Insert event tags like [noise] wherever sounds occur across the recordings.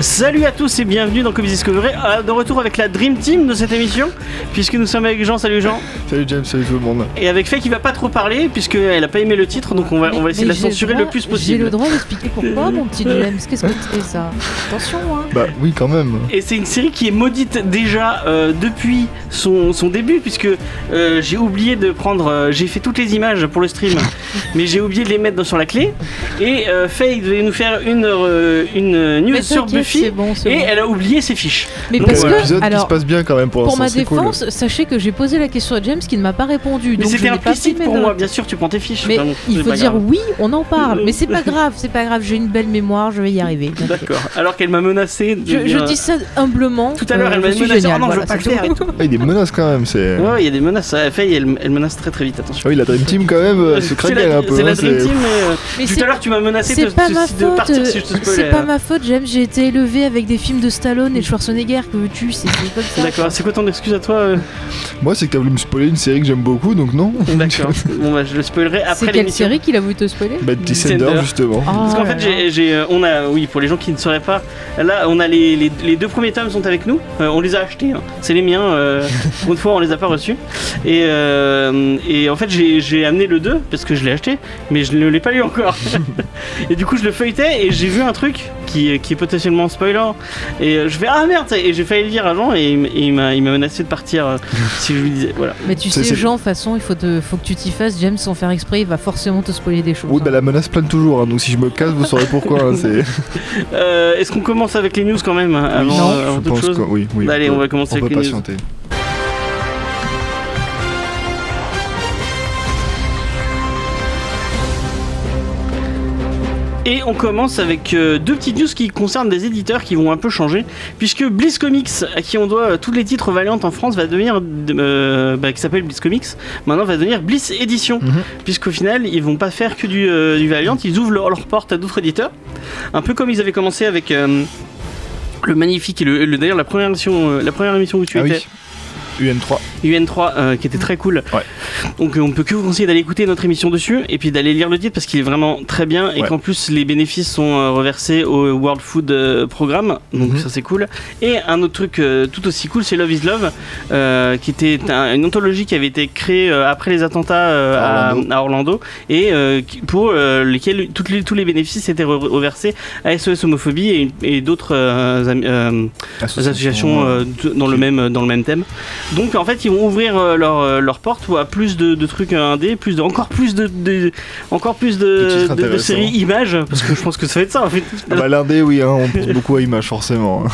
Salut à tous et bienvenue dans Comics Discovery, euh, de retour avec la Dream Team de cette émission, puisque nous sommes avec Jean, salut Jean, Salut James, salut tout le monde. et avec Faye qui va pas trop parler, puisqu'elle a pas aimé le titre, donc on va, on va essayer de la j'ai censurer droit- le plus J'ai possible. le droit d'expliquer pourquoi, mon petit James. Qu'est-ce que c'est ça? Attention, hein. Bah oui quand même. Et c'est une série qui est maudite déjà euh, depuis son, son début, puisque euh, j'ai oublié de prendre. euh, j'ai fait toutes les images pour le stream, [laughs] mais j'ai oublié de les mettre dans- sur la clé. Et euh, Faye devait nous faire une, euh, une news Mais sur Buffy, bon, et bon. elle a oublié ses fiches. Mais Donc, parce C'est un voilà. que, épisode qui se alors, passe bien quand même pour ma cool. défense, sachez que j'ai posé la question à James qui ne m'a pas répondu. Mais c'était implicite pour moi, bien sûr, tu prends tes fiches. Mais il faut dire grave. oui, on en parle. Mais c'est pas [laughs] grave, c'est pas grave. J'ai une belle mémoire, je vais y arriver. [laughs] D'accord. Alors qu'elle m'a menacé de. Je, dis ça humblement. Tout à l'heure, euh, elle m'a je suis menacé. géniale, Oh non, je veux pas le c'est faire et tout. [laughs] Ah, il y a des menaces quand même, c'est. Ouais, il y a des menaces. Euh, elle, elle menace très très vite, attention. Oui, la Dream Team quand même euh, se la, un peu. c'est la hein, Dream Team, mais. euh, Tout à l'heure, tu m'as menacé de, ma partir si je te. C'est pas ma faute, James. J'ai été élevé avec des films de Stallone et de Schwarzenegger. Que veux-tu C'est c'est comme ça. D'accord, c'est quoi ton excuse à toi euh Moi, c'est que t'as voulu me spoiler une série que j'aime beaucoup, donc non. D'accord. [laughs] bon, bah, je le spoilerai C'est après quelle l'émission. série qu'il a voulu te spoiler Bah, Descender. Justement. Parce qu'en fait, j'ai, j'ai, euh, on a, oui, pour les gens qui ne sauraient pas, là, on a les, les, les deux premiers tomes sont avec nous. Euh, on les a achetés. hein. C'est les miens. Euh, une fois, on les a pas reçus. Et, euh, et en fait, j'ai, j'ai amené le 2 parce que je l'ai acheté, mais je ne l'ai pas lu encore. [laughs] et du coup, je le feuilletais et j'ai vu un truc qui, qui est potentiellement spoiler. Et euh, je fais ah merde Et j'ai failli le dire à Jean et, il m- et il m'a, il m'a menacé de partir euh, [laughs] si je lui disais. Voilà. Mais tu sais, Jean, de toute façon, il faut, te, faut que tu t'y fasses. James, sans faire exprès, il va forcément te spoiler des choses. Oui, bah hein. la menace plane toujours, hein, donc si je me casse, vous saurez pourquoi. hein, c'est... [laughs] Euh, est-ce qu'on commence avec les news quand même avant, euh, avant je toute pense chose que oui, oui. Allez, peut- on va commencer on avec peut les news. Et on commence avec euh, deux petites news qui concernent des éditeurs qui vont un peu changer, puisque Bliss Comics, à qui on doit euh, tous les titres Valiant en France, va devenir, euh, bah, qui s'appelle Bliss Comics, maintenant va devenir Bliss Edition, Mhm. puisqu'au final ils vont pas faire que du, du Valiant, ils ouvrent leur, leur porte à d'autres éditeurs, un peu comme ils avaient commencé avec le magnifique et le, le- d'ailleurs la première émission, la première émission où tu Ah étais. oui. UN3. UN3 euh, qui était très cool. Ouais. Donc euh, on peut que vous conseiller d'aller écouter notre émission dessus et puis d'aller lire le titre parce qu'il est vraiment très bien et Ouais. qu'en plus les bénéfices sont euh, reversés au World Food Programme. Donc Mhm. ça c'est cool. Et un autre truc euh, tout aussi cool c'est Love is Love euh, qui était un- une anthologie qui avait été créée après les attentats à, Orlando. à Orlando et pour lesquels toutes les- tous les bénéfices étaient re- reversés à SOS Homophobie et, et d'autres associations de- dans le même dans le même thème. Donc en fait ils vont ouvrir euh, leur, euh, leur porte à plus de, de trucs indés, plus de encore plus de, de- encore plus De séries images parce que je pense que ça va être ça en fait. Ah bah l'indé, oui, hein, on pense beaucoup à Image, forcément.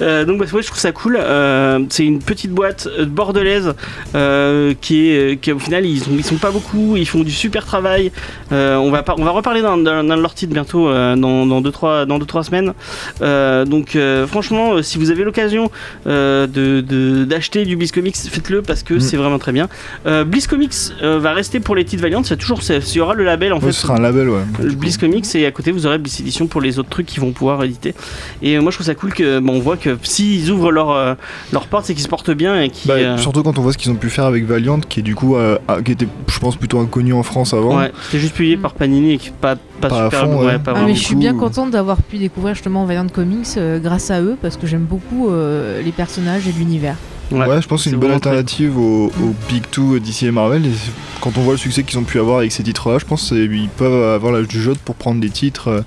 Euh, donc bah, ouais, je trouve ça cool. Euh, c'est une petite boîte bordelaise euh, qui est qui au final ils sont ils sont pas beaucoup, ils font du super travail. On va on va reparler d'un de leurs titres bientôt dans dans deux trois dans deux trois semaines. Donc franchement si vous avez l'occasion de d'acheter du Bliss Comics, faites-le parce que Mm. c'est vraiment très bien. Euh, Bliss Comics euh, va rester pour les titres Valiant, c'est toujours c'est- il y aura le label en Ouais, fait. ce sera un label, ouais. Le Bliss Comics et à côté vous aurez Bliss Edition pour les autres trucs qu'ils vont pouvoir éditer. Et euh, moi je trouve ça cool que bon, on voit que s'ils ouvrent leur, euh, leur porte c'est qu'ils se portent bien et qui Bah, Surtout quand on voit ce qu'ils ont pu faire avec Valiant, qui est du coup, euh, ah, qui était, je pense, plutôt inconnu en France avant. ouais, c'était juste payé par Panini et qui pas, pas, Pas à super fond, ouais. pas Ah, mais je suis bien euh, contente d'avoir pu découvrir justement Valiant Comics euh, grâce à eux parce que j'aime beaucoup euh, les personnages et l'univers. Ouais, je pense que c'est une bonne alternative au, au Big Two DC et Marvel. Et quand on voit le succès qu'ils ont pu avoir avec ces titres-là, je pense qu'ils peuvent avoir l'âge du jeu pour prendre des titres euh,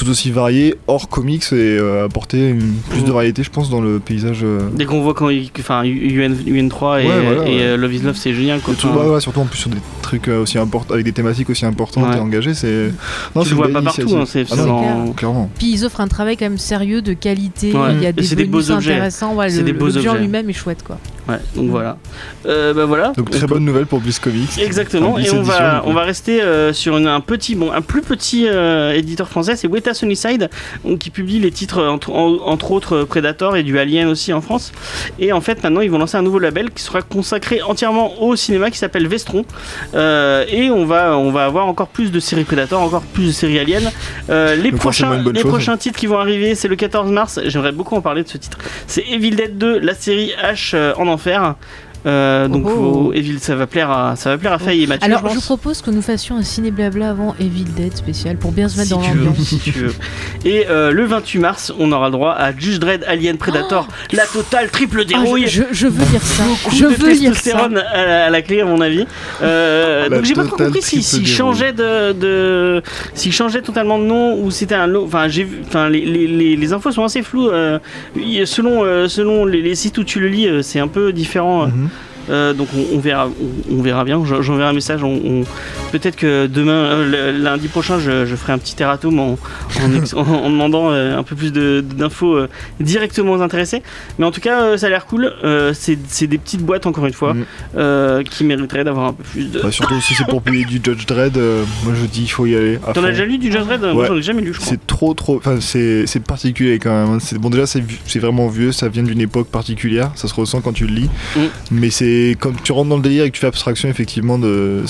tout aussi variés hors comics et euh, apporter une- plus de Mhm. variété, je pense, dans le paysage. euh, Dès qu'on voit quand il, enfin UN, UN3 et, Ouais, voilà, et ouais. euh, Love is Love c'est génial quoi. et tout- Enfin, ouais, ouais, surtout en plus sur des trucs aussi importants, avec des thématiques aussi importantes Ouais. et engagées, c'est. Non, tu c'est le vois pas partout, hein, c'est Ah non, dans- clairement. Puis ils offrent un travail quand même sérieux, de qualité, Ouais. il y a des c'est des bonus beaux objets. intéressants, ouais, C'est le- des beaux objets. lui-même est chouette quoi. Ouais, donc voilà. Euh, bah voilà. Donc très peut- bonne nouvelle pour Bliss Comics. Exactement, et on va, on va rester euh, sur une- un petit, bon, un plus petit euh, éditeur français, c'est Weta Sunnyside, donc, qui publie les titres entre, en- entre autres euh, Predator et du Alien aussi en France. Et en fait, maintenant, ils vont lancer un nouveau label qui sera consacré entièrement au cinéma, qui s'appelle Vestron. Et on va, on va avoir encore plus de séries Predator, encore plus de séries Alien. Les Donc prochains, les chose. prochains titres qui vont arriver, c'est le 14 mars. J'aimerais beaucoup en parler de ce titre. C'est Evil Dead 2, la série H en enfer. Euh, donc Oh. faut- Evil, ça va plaire à, ça va plaire à Faye et Mathieu. Alors, je je propose que nous fassions un ciné blabla avant Evil Dead spécial pour bien se mettre si dans tu veux, l'ambiance. si tu veux. Et euh, le 28 mars, on aura le droit à Judge Dredd Alien Predator, la totale triple Ah, dérouille. je, je- je veux lire ça. Beaucoup Je de veux lire ça. à la, à la clé à mon avis. Euh, donc j'ai pas trop compris si- s'il dérouille. changeait de, de s'il changeait totalement de nom ou c'était un lot. Enfin j'ai enfin les, les, les, les infos sont assez floues. euh, selon euh, selon les, les sites où tu le lis, euh, c'est un peu différent. Mhm. Euh, donc on, on verra, on, on verra bien. J'en- J'enverrai un message. On, Peut-être que demain, euh, lundi prochain, je, je ferai un petit erratum en, en, ex- en- en demandant euh, un peu plus d'infos directement aux intéressés. Mais en tout cas, ça a l'air cool. C'est des petites boîtes encore une fois euh, qui mériteraient d'avoir un peu plus de. Bah, surtout si c'est pour payer du Judge Dredd, moi je dis il faut y aller. T'en as déjà lu du Judge Dredd? Moi j'en ai jamais lu, je crois. C'est trop trop, enfin c'est particulier quand même. hein. Bon déjà c'est vraiment vieux, ça vient d'une époque particulière, ça se ressent quand tu le lis. Mm. Mais c'est quand tu rentres dans le délire et que tu fais abstraction effectivement de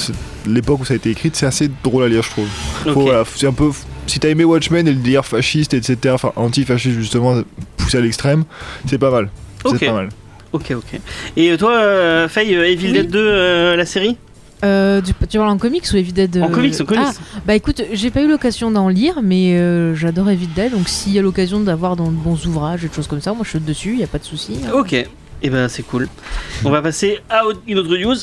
l'époque où ça a été écrit, c'est assez drôle à lire je trouve. Voilà, c'est un peu si t'as aimé Watchmen et le délire fasciste etc, enfin anti-fasciste justement poussé à l'extrême, c'est pas mal. Ok. C'est pas mal. Ok, ok. Et euh, toi, euh, Faye, euh, Evil Oui. Dead 2, euh, la série? Euh, tu, tu parles en comics ou Evil Dead En comics, en comics. Ah, bah écoute, j'ai pas eu l'occasion d'en lire, mais euh, j'adore Evil Dead, donc s'il y a l'occasion d'avoir dans de bons ouvrages et des choses comme ça, moi je suis dessus, y a pas de souci. hein. Ok. Et ben c'est cool. On va passer à une autre news.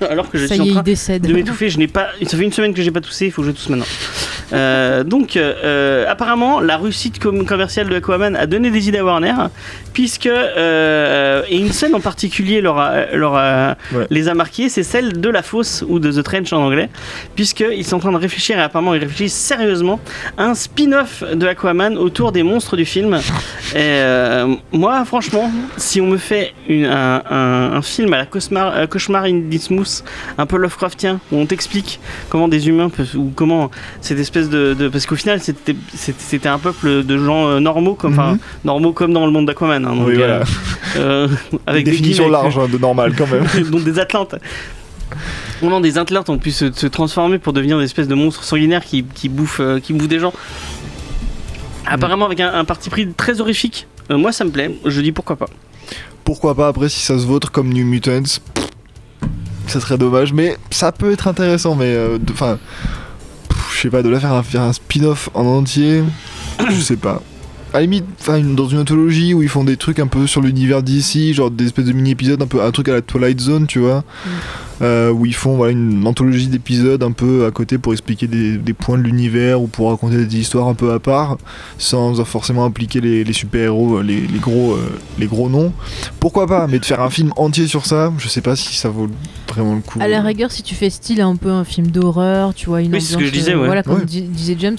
[coughs] Alors que je ça suis en y est, train il décède. de m'étouffer, je n'ai pas. Ça fait une semaine que j'ai pas toussé, il faut que je tousse maintenant. Euh, donc, euh, apparemment, la réussite com- commerciale de Aquaman a donné des idées à Warner, puisque euh, et une scène en particulier leur a- leur a- Ouais. les a marqués, c'est celle de la fosse ou de The Trench en anglais, puisqu'ils sont en train de réfléchir et apparemment ils réfléchissent sérieusement à un spin-off de Aquaman autour des monstres du film. Et, euh, moi, franchement, si on me fait une- un, un- un film à la euh, cauchemar in Dismouth, un peu Lovecraftien, où on t'explique comment des humains peuvent, ou comment cette espèce de, de- parce qu'au final c'était un peuple de gens euh, normaux comme Mhm. normaux comme dans le monde d'Aquaman hein, donc, Oui, euh, voilà. euh, [laughs] avec des Définition guillemets, large hein, de normal quand même. [laughs] dont des Atlantes. Vraiment des Atlantes ont pu se, se transformer pour devenir des espèces de monstres sanguinaires qui, qui bouffent, euh, qui bouffent des gens. Apparemment avec un, un parti pris très horrifique. Euh, moi ça me plaît, je dis pourquoi pas. Pourquoi pas après si ça se vautre comme New Mutants Ça serait dommage, mais ça peut être intéressant. Mais enfin, je sais pas, de là faire faire un spin-off en entier, je sais pas. À la limite, dans une anthologie où ils font des trucs un peu sur l'univers d'ici, genre des espèces de mini-épisodes, un peu un truc à la Twilight Zone, tu vois, euh, où ils font voilà, une anthologie d'épisodes un peu à côté pour expliquer des, des points de l'univers ou pour raconter des histoires un peu à part, sans forcément impliquer les, les super-héros, les, les gros, euh, les gros noms. Pourquoi pas Mais de faire un film entier sur ça, je sais pas si ça vaut vraiment le coup. À la rigueur, si tu fais style un peu un film d'horreur, tu vois, une Oui, c'est ce ambiance, que je disais, euh, ouais. voilà, comme Ouais. disait James,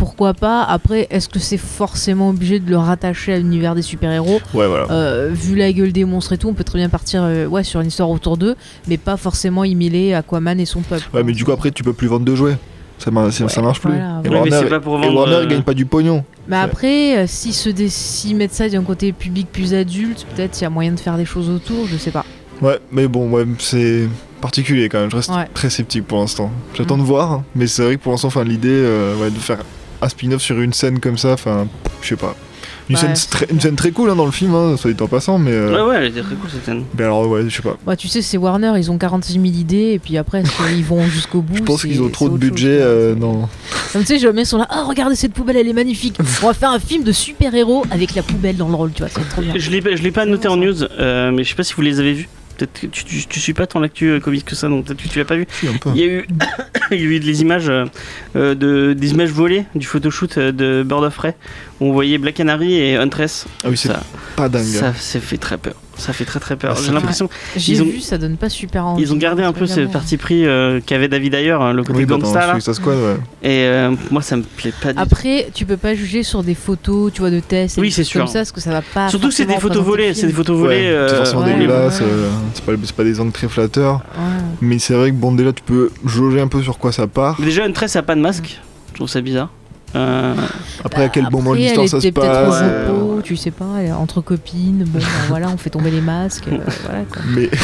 pourquoi pas Après, est-ce que c'est forcément obligé de le rattacher à l'univers des super-héros Ouais, voilà. Euh, Vu la gueule des monstres et tout, on peut très bien partir euh, ouais, sur une histoire autour d'eux, mais pas forcément y mêler Aquaman et son peuple. Ouais, mais du coup, après, tu peux plus vendre de jouets. Ça, mar- marche plus. voilà, Et Ouais, mais Warner, c'est pas pour et vendre. Warner, euh, ils gagnent pas du pognon. Mais après, euh, s'ils se dé- s'ils mettent ça d'un côté public plus adulte, peut-être il y a moyen de faire des choses autour, je sais pas. Ouais, mais bon, ouais, c'est particulier quand même. Je reste Ouais. très sceptique pour l'instant. J'attends Mm. de voir, hein, mais c'est vrai que pour l'instant, enfin, l'idée euh, ouais, de faire un spin-off sur une scène comme ça, enfin, je sais pas. Une, Ouais, scène, très, une scène très cool hein, dans le film, hein, soit dit en passant, mais, euh, Ouais, ouais, elle était très cool cette scène. mais alors, ouais, je sais pas. Bah, tu sais, c'est Warner, ils ont 46 000 idées, et puis après, est-ce qu'ils vont jusqu'au bout Je pense qu'ils ont trop de chose, budget quoi. euh, dans. Comme tu sais, je mets sont là, ah regardez cette poubelle, elle est magnifique. On va faire un film de super-héros avec la poubelle dans le rôle, tu vois, c'est trop bien. Je l'ai pas- je l'ai pas noté en news, euh, mais je sais pas si vous les avez vus. Peut-être que tu, tu, tu suis pas tant l'actu euh, comics que ça, donc peut-être que tu l'as pas vu. Si. Il y a eu, [coughs] il y a eu des images, euh, euh, de, des images volées du photoshoot de Bird of Prey on voyait Black Canary et Huntress. Ah oui, c'est ça, pas dingue. ça, ça fait très peur. Ça fait très très peur. Ah, ça J'ai l'impression J'ai ils ont- vu, ça donne pas super envie. ils ont gardé un peu ce parti pris euh, qu'avait David ailleurs, hein, le côté Oui, bah, gangsta là. Squad, ouais. Et euh, moi ça me plaît pas du tout. Après, tu peux pas juger sur des photos, tu vois, de tests. et Oui, c'est trucs Comme sûr. ça, parce que ça va pas. Surtout que c'est des photos volées, c'est des photos volées. Ouais, c'est euh, forcément ouais, dégueulasse, euh, c'est pas, c'est pas des angles très flatteurs. Mais c'est vrai que bon, déjà, tu peux jauger un peu sur quoi ça part. Déjà Huntress a pas de masque. Je trouve ça bizarre. Euh, Après, à quel Après, moment de l'histoire ça se passe. repos, tu sais pas, est entre copines, bon, ben voilà, on fait tomber les masques, euh, [laughs] voilà quoi. Mais. [laughs]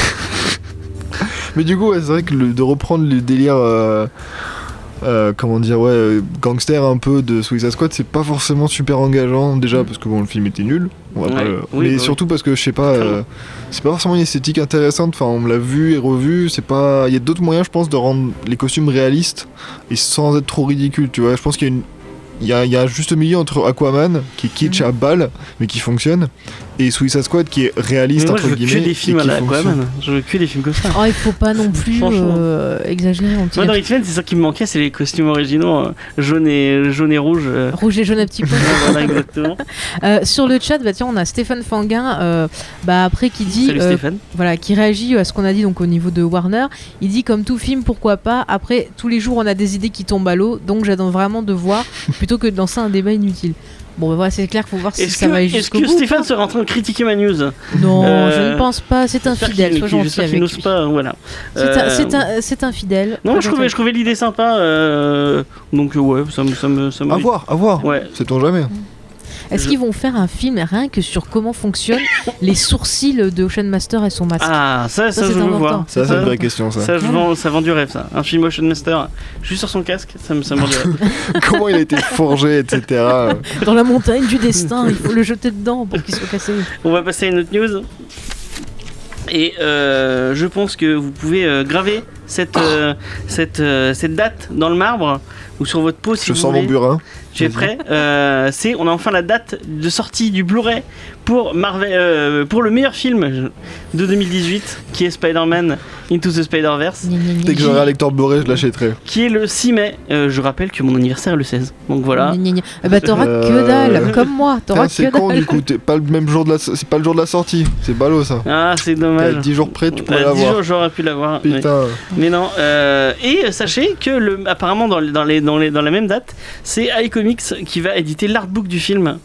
Mais du coup, ouais, c'est vrai que le- de reprendre le délire. euh, euh, comment dire, ouais, euh, gangster un peu de Suicide Squad, c'est pas forcément super engageant. Déjà parce que bon, le film était nul. On va Ouais, pas le- oui, mais bah oui. surtout parce que je sais pas, euh, c'est pas forcément une esthétique intéressante. Enfin, on me l'a vu et revu. C'est pas. Il y a d'autres moyens, je pense, de rendre les costumes réalistes et sans être trop ridicule. Tu vois, je pense qu'il y a une. Il y a, il y a un juste milieu entre Aquaman, qui est kitsch Mhm. à balle, mais qui fonctionne, et Suicide Squad, qui est réaliste, Moi, je veux guillemets. que des films à qui. Aquaman. Je veux que des films comme ça. Oh, il faut pas non [laughs] plus euh, exagérer en petit Moi, dans X-Men, c'est ça qui me manquait, c'est les costumes originaux, euh, jaune et jaune et rouge. euh. Rouge et jaune un petit peu. [laughs] voilà, exactement. [laughs] Euh, sur le chat, bah tiens, on a Stéphane Fanguin, euh, bah après qui dit, Salut euh, Stéphane. voilà, qui réagit à ce qu'on a dit donc au niveau de Warner. Il dit comme tout film, pourquoi pas. Après, tous les jours, on a des idées qui tombent à l'eau, donc j'attends vraiment de voir plutôt que de lancer un débat inutile. Bon, bah voilà, c'est clair, faut voir si ça va que, est-ce jusqu'au que. Stéphane serait en train de critiquer ma news Non, Euh, je ne pense pas. C'est un J'espère fidèle, qu'il- sois qu'il- gentil J'espère avec qu'il n'ose pas, voilà. C'est un- Euh, C'est un, c'est un fidèle. Non, je trouvais, je trouvais l'idée sympa, euh, donc ouais, ça me... Ça me, ça me À voir, à voir. Ouais. Sait-on jamais. Est-ce je- qu'ils vont faire un film rien que sur comment fonctionnent les sourcils de Ocean Master et son masque Ah, ça, ça, Ça, je c'est veux voir. Ça, c'est une vraie question, ça. Ça, je vends, ça vend du rêve, ça. Un film Motion Master, juste sur son casque, ça me, ça me vend du rêve. [laughs] Comment il a été forgé, etc. Dans la montagne du destin, il faut le jeter dedans pour qu'il soit cassé. On va passer à une autre news. Et euh, je pense que vous pouvez euh, graver cette, euh, cette, euh, cette date dans le marbre ou sur votre peau si Je vous sens mon burin. Tu es prêt Euh, C'est on a enfin la date de sortie du Blu-ray pour Marvel euh, pour le meilleur film de 2018 qui est Spider-Man Into the Spider-Verse. Dès que j'aurai un lecteur Blu-ray, je l'achèterai. qui est le 6 mai. Euh, je rappelle que mon anniversaire est le 16. Donc voilà. Eh bah t'auras que dalle, [laughs] comme moi, t'auras que C'est con dalle. du coup, t'es pas le même jour de la, c'est pas le jour de la sortie. C'est ballot ça. Ah, c'est T'es à dommage. 10 jours près, tu pourrais 10 l'avoir. jours, j'aurais pu l'avoir. Mais non. euh, et sachez que le, apparemment dans, les- dans, les, dans, les, dans la même date, c'est qui va éditer l'artbook du film,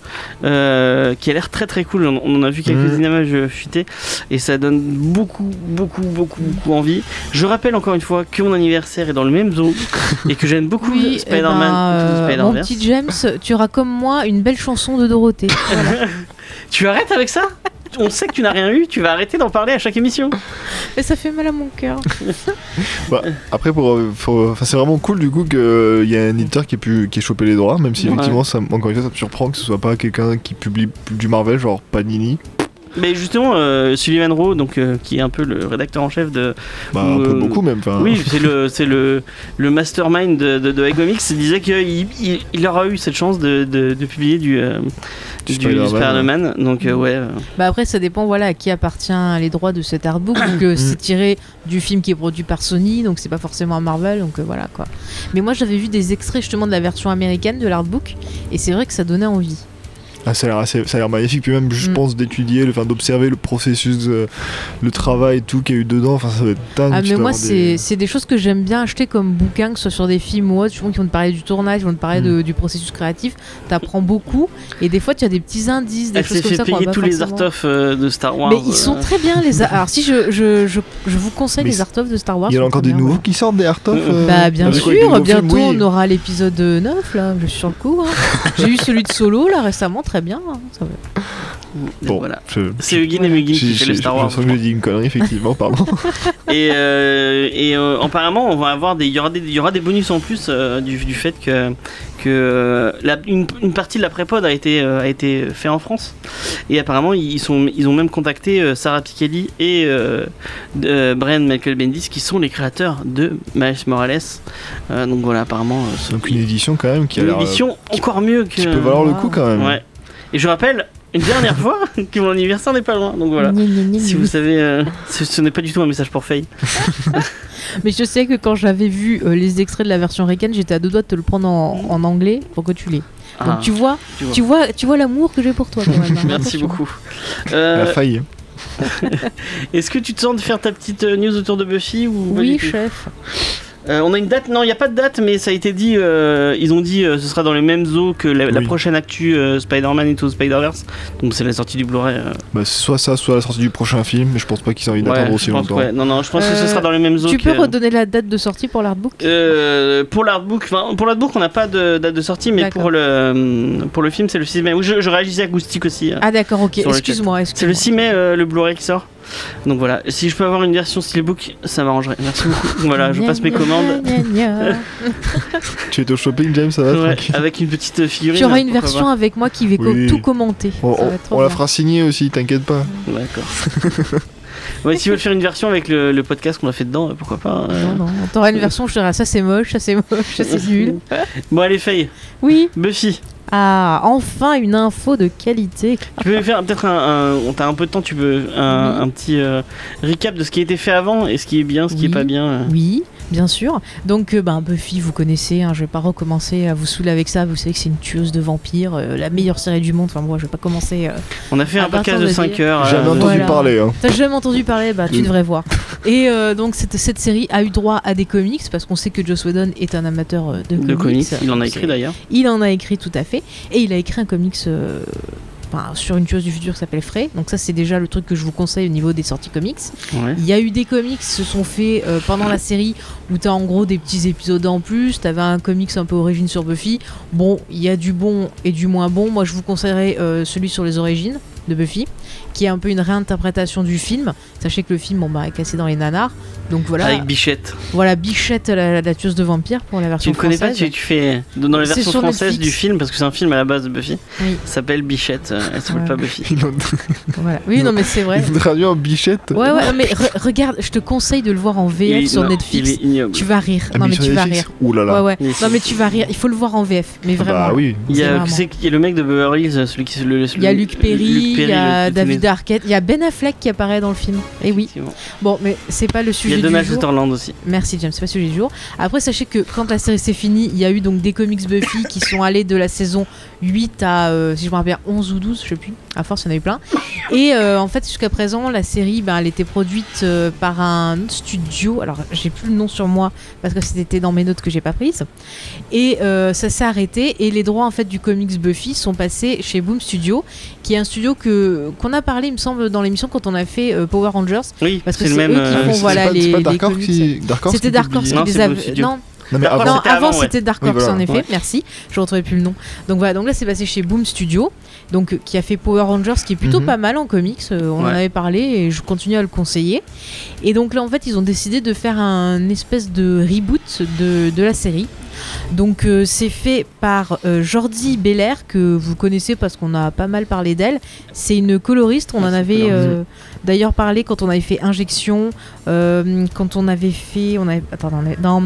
euh, qui a l'air très très cool. On, on en a vu quelques Mhm. images fuiter et ça donne beaucoup beaucoup beaucoup beaucoup envie. Je rappelle encore une fois que mon anniversaire est dans le même zoo [laughs] et que j'aime beaucoup Oui, eh Spider-Man. ben, euh, mon Spider-Verse. petit James, tu auras comme moi une belle chanson de Dorothée. [laughs] Voilà. Tu arrêtes avec ça? On sait que tu n'as rien eu, tu vas arrêter d'en parler à chaque émission. Et ça fait mal à mon cœur. [laughs] Bah, après, pour, euh, c'est vraiment cool du coup qu'il y a un éditeur qui ait, pu, qui ait chopé les droits, même si Ouais. effectivement, ça, encore une fois, ça me surprend que ce soit pas quelqu'un qui publie du Marvel, genre Panini. Mais justement, euh, Sullivan Rowe, donc euh, qui est un peu le rédacteur en chef de, Bah, un peu Euh, beaucoup même. enfin. Oui, c'est le, c'est le, le mastermind de, de, de iComics. Il disait qu'il il, il aura eu cette chance de, de, de publier du, euh, Du du Spider-Man. Donc, euh, ouais. Bah après, ça dépend voilà, à qui appartient les droits de cet artbook. Mm. que c'est tiré du film qui est produit par Sony, donc c'est pas forcément un Marvel, donc euh, voilà quoi. Mais moi, j'avais vu des extraits justement de la version américaine de l'artbook, et c'est vrai que ça donnait envie. Ah, ça a l'air assez- ça a l'air magnifique. Puis même, je Mm. pense, d'étudier, enfin, d'observer le processus, euh, le travail, et tout qu'il y a eu dedans. Enfin, ça va être dingue. Ah, mais moi, c'est des- c'est des choses que j'aime bien acheter comme bouquins, que ce soit sur des films ou autres, souvent qui vont te parler du tournage, qui vont te parler Mm. de- du processus créatif. T'apprends beaucoup, et des fois, tu as des petits indices, des Elle choses comme fait ça payer tous les art-of euh, de Star Wars. Mais ils sont euh. très bien les. a- Alors si je, je, je, je vous conseille Mais les art of de Star Wars. Il y en a encore des bien, nouveaux qui sortent des art of euh, Bah bien quoi, sûr, films, bientôt oui. on aura l'épisode 9 là, je suis sur le coup. hein. [laughs] J'ai eu celui de Solo là récemment, très bien. hein, ça. [laughs] Bon, Voilà. je- C'est Eugene et Muggin qui fait le Star je Wars. sens que j'ai dit une connerie, effectivement, pardon. [laughs] Et, euh, et euh, apparemment, on va avoir des, il y aura des, il y aura des bonus en plus euh, du, du fait que, que la- une, une partie de la pré-pod a été, euh, a été fait en France. Et apparemment, ils, sont, ils ont même contacté euh, Sarah Pikeli et euh, euh, Brian Michael Bendis, qui sont les créateurs de Miles Morales. Euh, donc voilà, apparemment, euh, Donc une édition quand même qui a une euh, édition encore mieux que. qui peut valoir le coup quand même. Ouais. Et je rappelle une dernière fois [laughs] que mon anniversaire n'est pas loin. Donc voilà. Si vous savez, euh, ce, ce n'est pas du tout un message pour Faye. [laughs] Mais je sais que quand j'avais vu euh, les extraits de la version Riken, j'étais à deux doigts de te le prendre en, en anglais pour que tu l'aies. Ah, Donc tu vois, tu vois. tu vois, tu vois l'amour que j'ai pour toi quand même. hein. [laughs] Merci Attention. beaucoup. Elle Euh, a failli. Est-ce que tu te sens de faire ta petite euh, news autour de Buffy ou pas Oui, du tout? chef. Euh, On a une date Non, il n'y a pas de date, mais ça a été dit. euh, ils ont dit euh, ce sera dans les mêmes eaux que la, prochaine actu euh, Spider-Man Into the Spider-Verse. Donc c'est la sortie du Blu-ray. euh. Bah, soit ça, soit la sortie du prochain film, mais je pense pas qu'ils aient envie d'attendre Ouais, aussi longtemps. ouais. Non, non, je pense que ce sera dans les mêmes eaux. Tu que- peux redonner la date de sortie pour l'artbook? Euh, pour l'artbook, enfin pour l'artbook on n'a pas de date de sortie, mais pour le euh, pour le film c'est le 6 mai. Oui, je, je réagissais à Goustic aussi. euh. Ah d'accord, ok. Excuse-moi. C'est le 6 mai euh, le Blu-ray qui sort. Donc voilà, si je peux avoir une version steelbook, ça m'arrangerait. Merci beaucoup. Voilà, je passe mes commandes. Tu es au shopping, James, ça va Ouais, avec une petite figurine. Tu auras là, une version avec moi qui va Oui. tout commenter. On, Ça va on- être trop on la fera signer aussi, t'inquiète pas. pas D'accord. [laughs] ouais, si vous voulez faire une version avec le, le podcast qu'on a fait dedans, pourquoi pas. euh. Non, non, t'auras une version, je dirai ça c'est moche, ça c'est moche, ça c'est nul. [laughs] Bon, allez, Faye. Oui, Buffy, ah, enfin une info de qualité. tu peux faire peut-être un, un- On t'a un peu de temps, tu peux. Un, Oui. un petit euh, recap de ce qui a été fait avant et ce qui est bien, ce qui est Oui. pas bien. euh. Oui, bien sûr. Donc, euh, ben, Buffy, vous connaissez, hein, je vais pas recommencer à vous saouler avec ça. Vous savez que c'est une tueuse de vampires, euh, la meilleure série du monde. Enfin, moi, je vais pas commencer. euh, On a fait un podcast de de 5 dire- heures. Jamais euh, entendu voilà. parler. Hein. T'as jamais entendu parler? Bah, tu devrais voir. Et euh, donc, cette, cette série a eu droit à des comics parce qu'on sait que Joss Whedon est un amateur de, de comics. Il en a écrit d'ailleurs. Il en a écrit tout à fait. Et il a écrit un comics euh, enfin, sur une tueuse du futur qui s'appelle Frey. Donc ça c'est déjà le truc que je vous conseille au niveau des sorties comics. Ouais. Il y a eu des comics qui se sont faits euh, pendant la série où t'as en gros des petits épisodes en plus. T'avais un comics un peu origine sur Buffy. Bon, il y a du bon et du moins bon. Moi je vous conseillerais euh, celui sur les origines de Buffy, qui est un peu une réinterprétation du film. Sachez que le film bon, bah, est cassé dans les nanars. Donc voilà, Avec Bichette. voilà Bichette, la, la tueuse de vampire pour la Tu version ne connais pas, française. tu, tu fais dans les C'est versions sur françaises Netflix. du film parce que c'est un film à la base de Buffy. Oui. Ça s'appelle Bichette. euh, Elle s'appelle Ouais. pas Buffy. Voilà. Oui, non mais c'est vrai. l'ont traduit en bichette. Ouais, ouais, mais re- regarde, je te conseille de le voir en VF Il est- sur non, Netflix. Il est ignoble. Tu vas rire. Ah, non, mais tu vas rire. Ouh là là. Ouais, ouais. Il Non, mais tu vas rire. Il faut le voir en VF. Mais Ah vraiment. Bah oui. Il y a, tu qui est le mec de Beverly Hills, celui qui le, Il y a Luc Perry, il y a David Arquette, il y a Ben Affleck qui apparaît dans le film. Et oui. Effectivement. Bon, mais c'est pas le Il y sujet a du Donald jour. Sutherland aussi. Merci James, c'est pas le sujet du jour. Après, sachez que quand la série s'est finie, il y a eu donc des comics Buffy qui sont allés de la saison 8 à, euh, si je me rappelle, 11 ou 12, je sais plus. À force, il y en a eu plein. Et euh, en fait, jusqu'à présent, la série, ben, elle était produite euh, par un studio. Alors, j'ai plus le nom sur moi parce que c'était dans mes notes que j'ai pas prises. Et euh, ça s'est arrêté. Et les droits en fait du comics Buffy sont passés chez Boom Studio, qui est un studio que qu'on a parlé, il me semble, dans l'émission quand on a fait Power Rangers. Oui, Parce que c'est le c'est même. eux qui font, voilà, les- Dark Horse qui. C'était qui Dark Horse qui les avait. Studio. Non, Non, mais avant. c'était avant avant, ouais. c'était Dark Oui, Horse voilà. en effet, Ouais. merci. Je retrouvais plus le nom. Donc voilà, donc là c'est passé chez Boom Studio, donc euh, qui a fait Power Rangers, qui est plutôt Mhm. pas mal en comics. euh, on en avait parlé et je continue à le conseiller. Et donc là en fait ils ont décidé de faire un espèce de reboot de, de la série. Donc euh, c'est fait par euh, Jordi Belair que vous connaissez parce qu'on a pas mal parlé d'elle. C'est une coloriste, on Ah, en avait euh, d'ailleurs parlé quand on avait fait Injection, quand on avait fait, on avait, attends, on avait- dans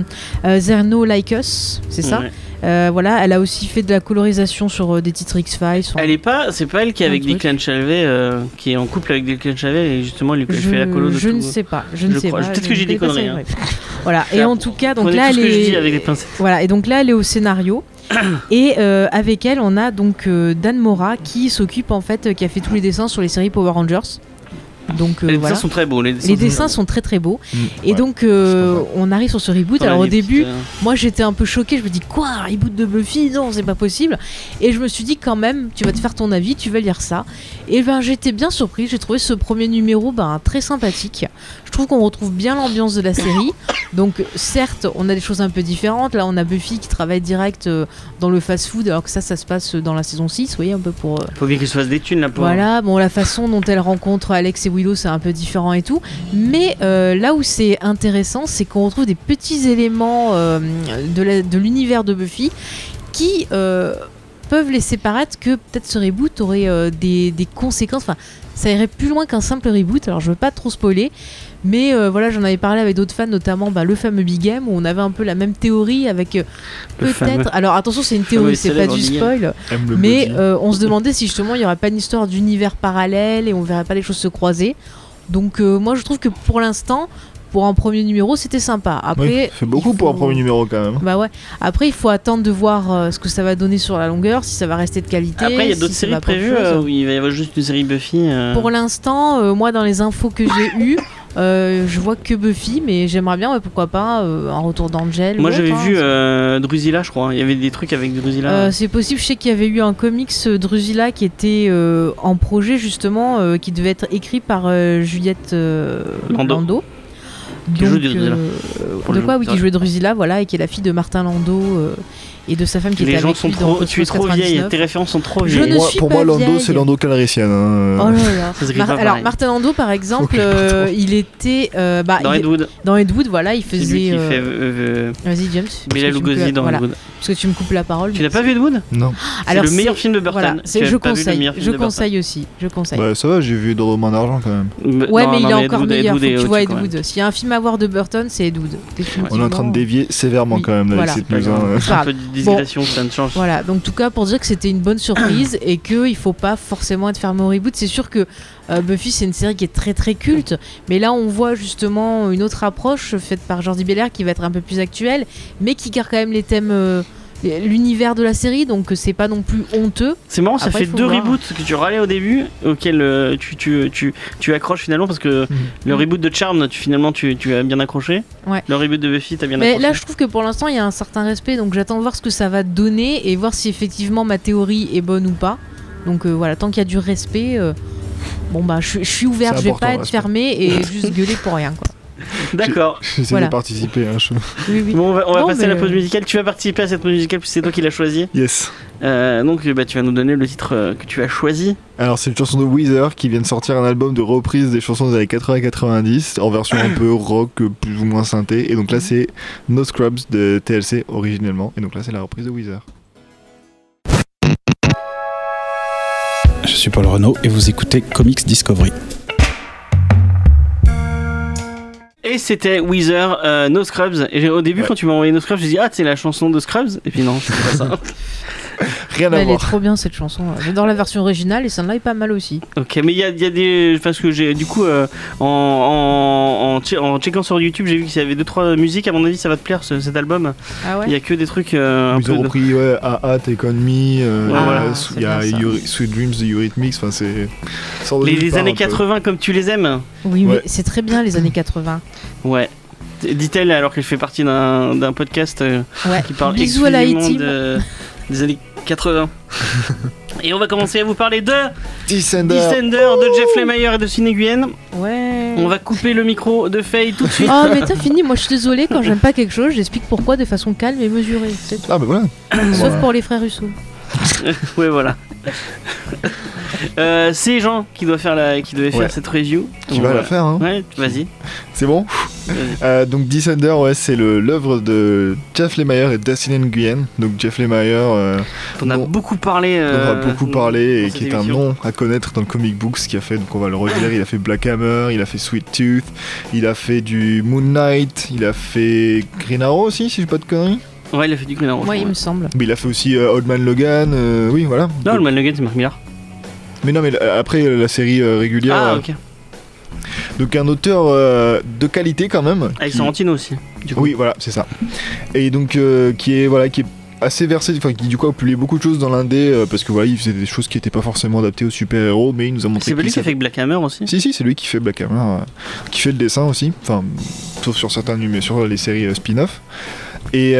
Zerno Like Us, c'est ça? Euh, voilà, elle a aussi fait de la colorisation sur euh, des titres X-Files. Elle est pas, c'est pas elle qui est avec. Declan Chalvet, euh, qui est en couple avec Declan Chalvet et justement elle lui je, fait la colo de je tout. ne sais pas, je ne sais crois. pas. Peut-être que j'ai des conneries, hein. [laughs] Voilà, et en tout cas, donc là, elle que je dis est, avec pincettes. voilà, et donc là, elle est au scénario. [coughs] et euh, avec elle, on a donc euh, Dan Mora qui s'occupe en fait, euh, qui a fait tous les dessins sur les séries Power Rangers. Donc euh, les voilà. dessins sont très beaux. Les dessins, Les dessins sont très très beaux. Mm, Et ouais. donc, euh, on arrive sur ce reboot. Alors, au début, petites, euh, moi j'étais un peu choquée. Je me dis, quoi, un reboot de Buffy? Non, c'est pas possible. Et je me suis dit, quand même, tu vas te faire ton avis, tu vas lire ça. Et ben, j'étais bien surpris. J'ai trouvé ce premier numéro ben, très sympathique. Je trouve qu'on retrouve bien l'ambiance de la série. [coughs] Donc, certes, on a des choses un peu différentes. Là, on a Buffy qui travaille direct euh, dans le fast-food, alors que ça, ça se passe dans la saison 6, vous voyez, un peu pour. Faut bien qu'il se fasse des thunes là pour. voilà, bon, la façon dont elle rencontre Alex et Willow, c'est un peu différent et tout. Mais euh, là où c'est intéressant, c'est qu'on retrouve des petits éléments euh, de l'univers de, Buffy qui euh, peuvent laisser paraître que peut-être ce reboot aurait euh, des, des conséquences. Enfin, ça irait plus loin qu'un simple reboot. Alors, je veux pas trop spoiler. Mais euh, voilà, j'en avais parlé avec d'autres fans, notamment bah, le fameux Big Game, où on avait un peu la même théorie avec euh, peut-être. Alors attention, c'est une théorie, c'est pas du spoil. Mais on se demandait si justement il n'y aurait pas une histoire d'univers parallèle et on verrait pas les choses se croiser. Donc moi je trouve que pour l'instant, pour un premier numéro, c'était sympa. Après, fait beaucoup pour un premier numéro quand même. Bah ouais. Après, il faut attendre de voir euh, ce que ça va donner sur la longueur, si ça va rester de qualité. Après, il y a d'autres séries prévues euh, où il va y avoir juste une série Buffy. euh, Pour l'instant, euh, moi dans les infos que j'ai [laughs] eues, euh, je vois que Buffy, mais j'aimerais bien, ouais, pourquoi pas, euh, un retour d'Angel. Moi j'avais hein. vu euh, Drusilla, je crois. Il y avait des trucs avec Drusilla. Euh, c'est possible, je sais qu'il y avait eu un comics Drusilla qui était euh, en projet justement, euh, qui devait être écrit par euh, Juliette euh, Lando. Lando. Qui joue Donc, du Drusilla. euh, de quoi Oui, qui jouait Drusilla, voilà, et qui est la fille de Martin Landau euh, et de sa femme qui Les était gens avec sont lui trop. dans Tu es trop vieille, 99. tes références sont trop Je vieilles. Moi- suis pour moi, Lando, c'est Lando Calrissian. hein. Oh là là. Mar- alors. Martin Landau par exemple, [laughs] euh, il était euh, bah, Dans il- Ed Wood, dans Ed Wood, voilà, il faisait. euh, euh, Vas-y James. Bela Lugosi dans voilà, Ed Wood. parce que tu me coupes la parole. Tu l'as pas vu Ed Wood Non. C'est Alors, le meilleur film de Burton. Je conseille, meilleur film je de Burton. conseille aussi, je conseille. Bah, ça va, j'ai vu Dorman d'argent quand même. Ouais, mais il est encore meilleur. Tu vois Ed au-dessus, quand même. Wood. S'il y a un film à voir de Burton, c'est Ed Wood. On est en train de dévier sévèrement quand même avec cette Pas ça ne change. Voilà, donc en tout cas pour dire que c'était une bonne surprise [coughs] et qu'il faut pas forcément être fermé au reboot. C'est sûr que euh, Buffy c'est une série qui est très très culte, mais là on voit justement une autre approche faite par Jordi Belair qui va être un peu plus actuelle, mais qui garde quand même les thèmes, euh, l'univers de la série, donc c'est pas non plus honteux. C'est marrant, ça Après, fait deux voir. reboots que tu râlais au début, auxquels euh, tu, tu, tu, tu accroches finalement parce que le reboot de Charm, tu, finalement tu, tu as bien accroché. Ouais. Le reboot de Buffy, t'as bien Mais accroché. là je trouve que pour l'instant il y a un certain respect, donc j'attends de voir ce que ça va donner et voir si effectivement ma théorie est bonne ou pas. Donc euh, voilà, tant qu'il y a du respect. euh, Bon bah je, je suis ouverte, je vais pas être respect. fermée et [laughs] juste gueuler pour rien quoi. [laughs] D'accord. J'essaie Voilà. de participer. Hein, je- Oui, oui. Bon, on va, on va Non, passer à la pause musicale. Tu vas participer à cette pause musicale puisque c'est toi qui l'as choisi. Yes. Euh, donc bah, tu vas nous donner le titre euh, que tu as choisi. Alors c'est une chanson de Weezer qui vient de sortir un album de reprise des chansons des années 80-90 en version un peu rock, euh, plus ou moins synthé. Et donc là c'est No Scrubs de TLC originellement. Et donc là c'est la reprise de Weezer. Je suis Paul Renault et vous écoutez Comics Discovery. Et c'était Weezer, euh, No Scrubs. Et j'ai- au début, Ouais. quand tu m'as envoyé No Scrubs, je me dit ah, c'est la chanson de Scrubs. Et puis non, c'est pas ça. [laughs] Rien à Elle est trop bien cette chanson. J'adore la version originale et celle-là est pas mal aussi. ok, mais il y a, il y a des. Parce que j'ai, du coup, euh, en, en, en, che- en checkant sur YouTube, j'ai vu qu'il y avait 2-3 musiques. À mon avis, ça va te plaire ce- cet album. Ah Il y a que des trucs euh, Ils ont de- repris ouais, AA, Take On Me, euh, voilà. il y a Sweet Dreams de Eurythmics, enfin c'est. de Les, années un peu. 80 comme tu les aimes Oui, Ouais. oui, c'est très bien les années 80. Ouais. Dit-elle alors qu'elle fait partie d'un, d'un podcast euh, Ouais. qui parle Bisous à la exclusivement de- des années 80. [laughs] et on va commencer à vous parler de Descender. Descender de Jeff Lemire et de Cine Nguyen. Ouais. On va couper le micro de Faye tout de suite. Oh mais t'as fini, moi je suis désolée, quand j'aime pas quelque chose, j'explique pourquoi de façon calme et mesurée. Ah bah voilà. Sauf Voilà. pour les frères Russo. [laughs] ouais, voilà. [laughs] Euh, c'est Jean qui doit faire la, qui devait faire Ouais. cette review. Tu Donc, vas la voilà. faire, hein Ouais, vas-y. [laughs] C'est bon vas-y. Euh, donc Descender, ouais, c'est le- l'œuvre de Jeff Lemire et Dustin Nguyen. Donc Jeff Lemire, euh, On a Bon. beaucoup parlé. dont on euh, a beaucoup parlé dans et cette qui est un émission. nom à connaître dans le comic book, ce qu'il a fait. Donc on va le redire. Il a fait Black Hammer, il a fait Sweet Tooth, il a fait du Moon Knight, il a fait Green Arrow aussi, si je dis pas de conneries. Ouais, il a fait du Green Arrow. Moi il me semble. Mais il a fait aussi euh, Old Man Logan. euh, oui, voilà. Non, le Man Nugget, c'est Mark Millar. Mais non, mais après euh, la série euh, régulière. Ah, euh, ok. Donc un auteur euh, de qualité quand même. Avec qui- Sorrentino aussi. Du coup. Oui, voilà, c'est ça. Et donc euh, qui est voilà qui est assez versé, enfin qui du coup a publié beaucoup de choses dans l'indé euh, parce que voilà il faisait des choses qui n'étaient pas forcément adaptées aux super héros, mais il nous a montré C'est lui qui a fait Black Hammer aussi Si si, c'est lui qui fait Black Hammer, qui fait le dessin aussi, enfin sauf sur certains numéros, sur les séries spin-off. Et,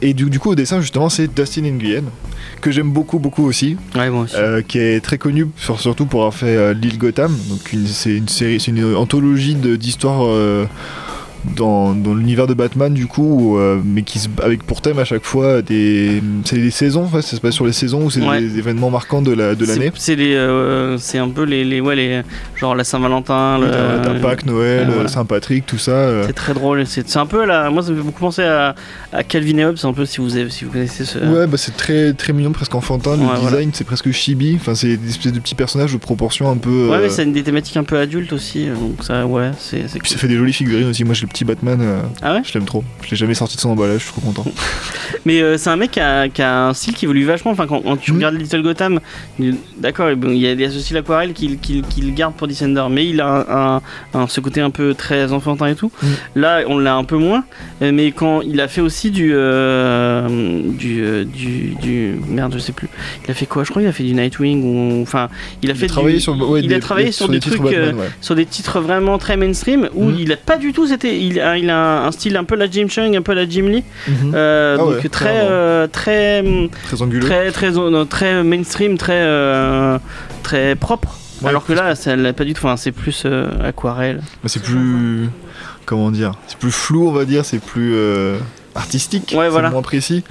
et du, du coup au dessin justement c'est Dustin Nguyen que j'aime beaucoup beaucoup aussi. Ouais, moi aussi. Euh, qui est très connu sur- surtout pour avoir fait euh, l'île Gotham. Donc c'est une série, c'est une anthologie d'histoires euh, dans, dans l'univers de Batman du coup, euh, mais qui se, avec pour thème à chaque fois des c'est des saisons. En fait, ça se passe sur les saisons ou c'est Ouais. des événements marquants de la de l'année? C'est les, euh, c'est un peu les, les, ouais, les, genre la Saint-Valentin. Oui, le- t'as Pâques, Noël, voilà. euh, Saint-Patrick, tout ça. euh. C'est très drôle. C'est c'est un peu la, moi ça me fait beaucoup penser à, à Calvin et Hobbes, un peu si vous avez, si vous connaissez ce. Ouais, bah c'est très très mignon, presque enfantin. Le Ouais, design, voilà. c'est presque chibi. Enfin, c'est des espèces de petits personnages de proportions un peu. Ouais, euh, mais c'est une des thématiques un peu adultes aussi, donc ça, ouais, c'est c'est cool. ça fait des jolies figurines aussi. Moi, j'ai le petit Batman. euh, Ah ouais je l'aime trop. Je l'ai jamais sorti de son emballage. Je suis trop content. [laughs] Mais euh, c'est un mec qui a, qui a un style qui évolue vachement. Enfin, quand, quand tu Mhm. regardes Little Gotham, il- d'accord, bon, il y a, il y a ce style aquarelle qu'il qu'il- qu'il garde pour Descender, mais il a un, un- un- ce côté un peu très enfantin et tout. Mhm. Là, on l'a un peu moins, euh, mais quand il a fait aussi du, euh, du, du, du- merde, je sais plus. Il a fait quoi? Je crois qu'il a fait du Nightwing ou enfin, il a fait Il travaillé du- sur, ouais, il a des- sur, trucs. Batman, ouais. sur des titres vraiment très mainstream où Mhm. il a pas du tout c'était il a, il a un style un peu la Jim Chung un peu la Jim Lee Mhm. euh, Ah donc ouais, très euh, très hum, Très anguleux. très très non, très mainstream très euh, très propre Ouais, alors que là ça l'est pas du tout enfin c'est plus euh, aquarelle c'est plus comment dire, c'est plus flou, on va dire, c'est plus euh, artistique, Ouais, c'est voilà. moins précis.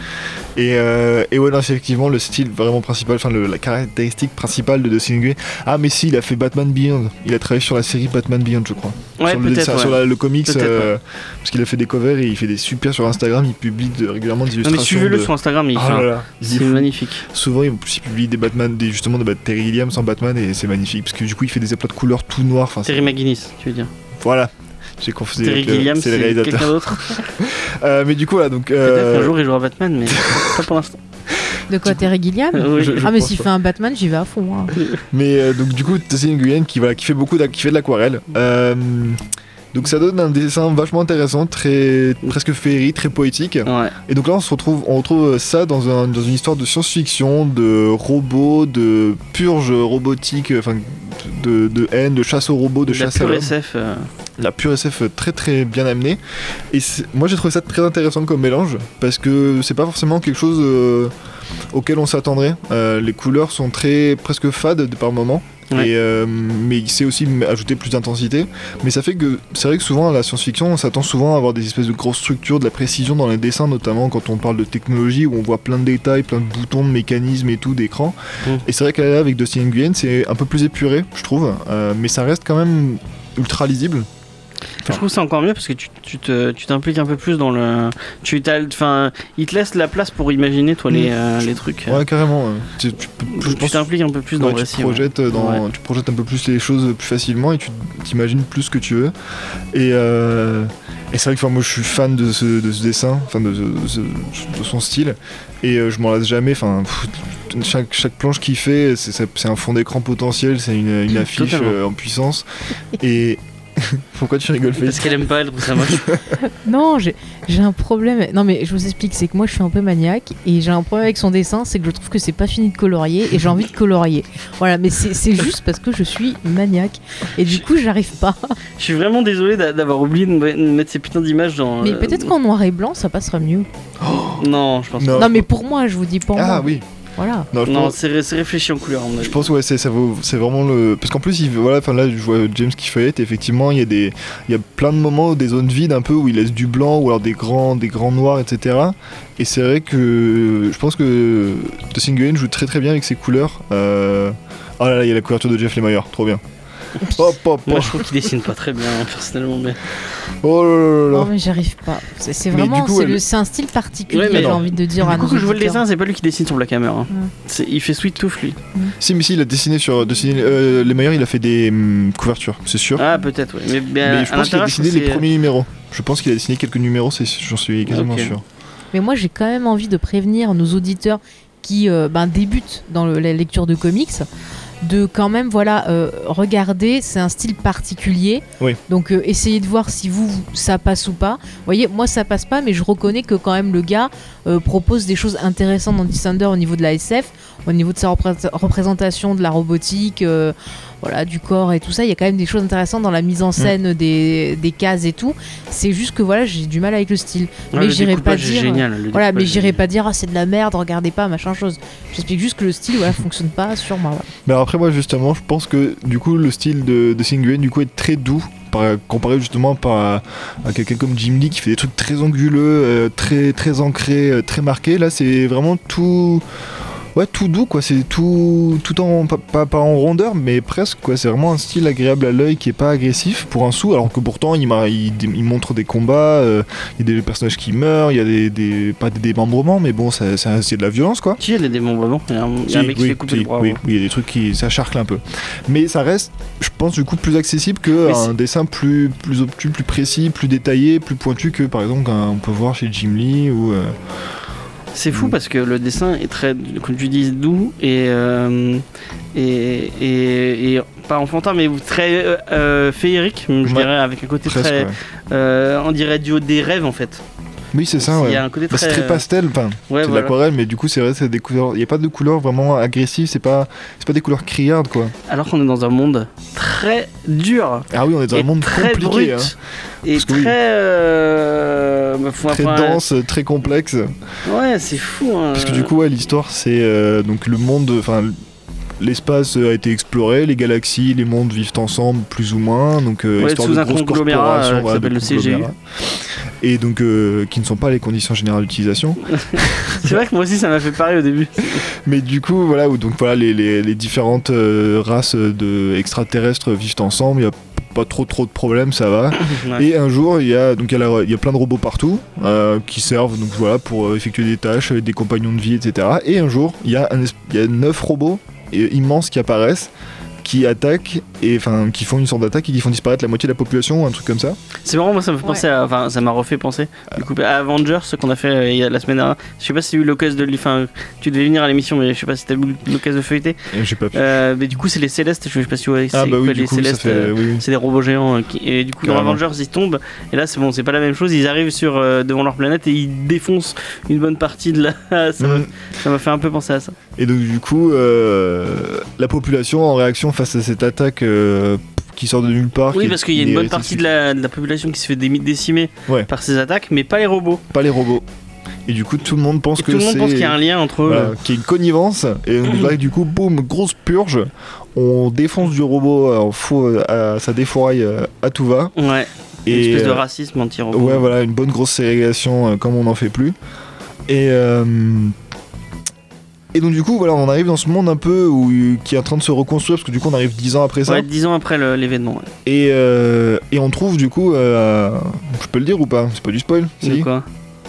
Et, euh, et ouais, non, effectivement, le style vraiment principal, enfin la caractéristique principale de Dustin Nguyen. Ah, mais si, il a fait Batman Beyond. Il a travaillé sur la série Batman Beyond, je crois. Ouais, sur le, ouais. sur la- le comics, euh, parce qu'il a fait des covers et il fait des super sur Instagram. Il publie de- régulièrement des Non, illustrations. mais suivez-le de- sur Instagram, il Ah fait un- il est c'est magnifique. Souvent, il, publie des Batman, des, justement de Terry Gilliam sans Batman et c'est magnifique parce que du coup, il fait des aplats de couleurs tout noirs. C'est- Terry McGuinness, tu veux dire. voilà. J'ai confusé. Terry avec le- Gilliam, c'est le c'est réalisateur. quelqu'un d'autre. [laughs] Euh, mais du coup, voilà, donc. Peut-être euh, qu'un jour il jouera Batman, mais pas pour l'instant. [laughs] De quoi, Terry Gilliam [laughs] Oui. je- je Ah, mais s'il fait un Batman, j'y vais à fond. hein. Mais euh, donc du coup, Tessie Nguyen qui, voilà, qui fait beaucoup qui fait de l'aquarelle. Euh, donc ça donne un dessin vachement intéressant, très presque féerie, très poétique. Ouais. Et donc là, on se retrouve, on retrouve ça dans, un- dans une histoire de science-fiction, de robots, de purge robotique, enfin de, de haine, de chasse aux robots, de chasse à. SF. euh, la pure SF très très bien amenée. Et moi j'ai trouvé ça très intéressant comme mélange parce que c'est pas forcément quelque chose euh, auquel on s'attendrait. Euh, les couleurs sont très presque fades de par moment. Ouais. Et, euh, mais il sait aussi ajouter plus d'intensité. Mais ça fait que c'est vrai que souvent à la science-fiction, on s'attend souvent à avoir des espèces de grosses structures, de la précision dans les dessins, notamment quand on parle de technologie où on voit plein de détails, plein de boutons, de mécanismes et tout d'écran. Et c'est vrai qu'elle avec Dustin Nguyen, c'est un peu plus épuré, je trouve, Euh, mais ça reste quand même ultra lisible. Je trouve ça encore mieux parce que tu, tu te- tu t'impliques un peu plus dans le. Tu enfin, il te laisse la place pour imaginer toi les, Mm. euh, les trucs. Ouais, carrément. Tu, tu peux- je tu pense t'impliques un peu plus dans le récit. ouais. projettes dans, Ouais. tu projettes un peu plus les choses plus facilement et tu t'imagines plus ce que tu veux. Et, euh, et c'est vrai que moi je suis fan de ce, de ce dessin, enfin de, de son style, et euh, je m'en lasse jamais. Enfin, chaque, chaque planche qu'il fait, c'est c'est- c'est un fond d'écran potentiel, c'est une, une affiche en puissance. Et [laughs] pourquoi tu rigoles, Parce qu'elle aime pas, elle trouve ça moche. [laughs] Non, j'ai un problème. Non, mais je vous explique, c'est que moi je suis un peu maniaque et j'ai un problème avec son dessin, c'est que je trouve que c'est pas fini de colorier et j'ai envie de colorier. Voilà, mais c'est juste parce que je suis maniaque et du coup j'arrive pas. Je suis vraiment désolé d'a- d'avoir oublié de me- de mettre ces putains d'images dans. Mais euh, peut-être qu'en noir et blanc ça passera mieux. [gasps] Non, je pense pas. Non. Mais pour moi, je vous dis pour Ah moi. oui, Voilà. non, je Non, pense- c'est ré- c'est réfléchi en couleur. Je pense ouais c'est ça vaut c'est vraiment le parce qu'en plus il voilà enfin là je vois James qui et effectivement il y a des il y a plein de moments des zones vides un peu où il laisse du blanc ou alors des grands des grands noirs etc et c'est vrai que je pense que The Nguyen joue très très bien avec ses couleurs euh... oh là là il y a la couverture de Jeff Lemire trop bien hop hop Moi, je trouve qu'il dessine pas très bien, personnellement. Mais... oh là là là Non, là mais j'arrive pas. C'est c'est Mais vraiment du coup, c'est elle- le- c'est un style particulier, Ouais, mais j'ai non. envie de dire à du nos coup, que je vois le auditeurs. dessin, c'est pas lui qui dessine sur Black Hammer. hein. Ouais. C'est- Il fait Sweet Tooth, lui. si mais si il a dessiné sur dessiné, euh, Lemire il a fait des hum, couvertures c'est sûr Ah, peut-être, ouais. Mais, bien, mais à je pense qu'il a l'intérieur, dessiné c'est- les premiers numéros je pense qu'il a dessiné quelques numéros c'est j'en suis quasiment Ok. sûr Mais moi, j'ai quand même envie de prévenir nos auditeurs qui euh, ben, débutent dans le- la lecture de comics de quand même voilà euh, regarder c'est un style particulier Oui. donc euh, essayez de voir si vous ça passe ou pas vous voyez moi ça passe pas mais je reconnais que quand même le gars euh, propose des choses intéressantes dans Dissender au niveau de la SF au niveau de sa repré- représentation de la robotique voilà du corps et tout ça il y a quand même des choses intéressantes dans la mise Mm. en scène des, des cases et tout c'est juste que voilà j'ai du mal avec le style Ouais, mais j'irai pas dire génial. voilà, mais j'irai pas dire ah c'est de la merde, regardez pas, machin chose. J'explique juste que le style voilà fonctionne pas sur moi. voilà. Mais alors après moi justement je pense que du coup le style de, de Singuen du coup est très doux par- comparé justement par, à, à quelqu'un comme Jim Lee qui fait des trucs très anguleux, euh, très très ancrés, euh, très marqués. Là c'est vraiment tout ouais tout doux quoi. C'est tout tout en pas, pas, pas en rondeur mais presque quoi. C'est vraiment un style agréable à l'œil qui est pas agressif pour un sou alors que pourtant il, m'a- il, il montre des combats, euh, il y a des personnages qui meurent, il y a des, des pas des démembrements mais bon c'est de la violence quoi. Si, il y a des démembrements? Il y a un, y a un mec oui, qui fait couper si, le bras. oui, ouais. oui, il y a des trucs qui ça charcle un peu. Mais ça reste, je pense, du coup, plus accessible que Mais un c'est- dessin plus, plus obtus, plus précis, plus détaillé, plus pointu que par exemple on peut voir chez Jim Lee ou. euh, C'est fou Mm. parce que le dessin est très, comme tu dis, doux et, euh, et, et, et pas enfantin, mais très euh, euh, féerique, je Ouais. dirais, avec un côté presque. très. ouais. euh, on dirait du des rêves en fait. Oui, c'est ça. Il Ouais. y a un côté Bah, très. pastel, enfin, Ouais, c'est de l'aquarelle, mais du coup, c'est vrai, c'est des couleurs. Il n'y a pas de couleurs vraiment agressives, c'est pas, c'est pas des couleurs criardes, quoi. Alors qu'on est dans un monde très dur. Ah oui, on est dans et un monde très compliqué, brut. hein. Et Parce que très. oui. euh, bah, très dense, très complexe. Ouais, c'est fou. hein. Parce que du coup, ouais, l'histoire, c'est euh, donc le monde, enfin, l'espace a été exploré, les galaxies, les mondes vivent ensemble plus ou moins, donc euh, Ouais, histoire sous de un grosses conglomérat, corporations, euh, qui s'appelle le CGU. Et donc euh, qui ne sont pas les conditions générales d'utilisation. [laughs] C'est vrai que moi aussi ça m'a fait pareil au début. Mais du coup, voilà, où donc voilà, les, les- les différentes euh, races de extraterrestres vivent ensemble. Il y a pas trop trop de problèmes, ça va. [coughs] Ouais. Et un jour, il y a donc il y a, y plein de robots partout euh, qui servent donc voilà pour euh, effectuer des tâches, euh, des compagnons de vie, etc. Et un jour, il y a il y a neuf robots euh, immenses qui apparaissent, qui attaquent et enfin qui font une sorte d'attaque et qui font disparaître la moitié de la population, un truc comme ça. C'est marrant, moi ça me fait Ouais. penser à. Enfin, ça m'a refait penser du coup, à Avengers, ce qu'on a fait euh, il y a la semaine dernière. Je sais pas si tu as eu l'occasion de. Enfin, tu devais venir à l'émission, mais je sais pas si tu as eu l'occasion de feuilleter. Et j'ai pas pu. Euh, mais du coup, c'est les Célestes, je sais pas si vous voyez ah c'est bah quoi, oui, du les coup Célestes. fait euh, oui. C'est des robots géants euh, qui- et du coup Carrément. dans Avengers ils tombent et là c'est bon c'est pas la même chose ils arrivent sur euh, devant leur planète et ils défoncent une bonne partie de la [laughs] ça m'a- Mhm. ça m'a fait un peu penser à ça Et donc du coup, euh, la population en réaction face à cette attaque euh, qui sort de nulle part. oui parce qu'il y a une bonne partie de la, de la population qui se fait dé- décimer Ouais. par ces attaques mais pas les robots pas les robots. Et du coup, tout le monde pense et que tout le monde pense qu'il y a un lien entre eux voilà, qu'il y a une connivence. Et là, du coup, boum, grosse purge. On défonce du robot, euh, on fout, euh, à- ça défouraille euh, à tout va. ouais une Et espèce de racisme anti-robot ouais, voilà, une bonne grosse ségrégation comme on n'en fait plus. Et euh, et donc du coup, voilà, on arrive dans ce monde un peu où, qui est en train de se reconstruire parce que du coup, on arrive 10 ans après ça. Ouais, dix ans après l'événement ouais. Et, euh, et on trouve du coup, euh, je peux le dire ou pas? C'est pas du spoil De si quoi?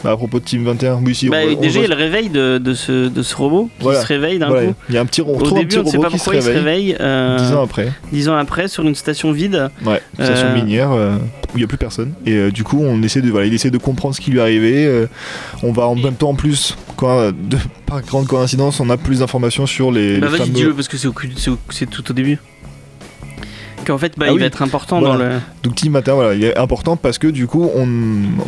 Bah, À propos de Team 21, oui, si. bah, on- on déjà il y voit- a le réveil de, de ce, de ce robot qui Voilà. se réveille d'un voilà, coup il y a un petit, on au retrouve un début petit on ne sait robot pas qui se pourquoi il se réveille. réveille euh, 10 ans après, dix ans après sur une station vide ouais, station Euh, minière où il n'y a plus personne. Et du coup, on essaie de, voilà, il essaie de comprendre ce qui lui est arrivé. on va en même temps, en plus, quoi, de, par grande coïncidence, on a plus d'informations sur les, Bah les vas-y fameux- dis-le parce que c'est au cul- c'est au- c'est tout au début. Qu'en fait bah, Ah il oui. va être important Voilà. dans le. Donc Team 21, voilà, il est important parce que du coup, on,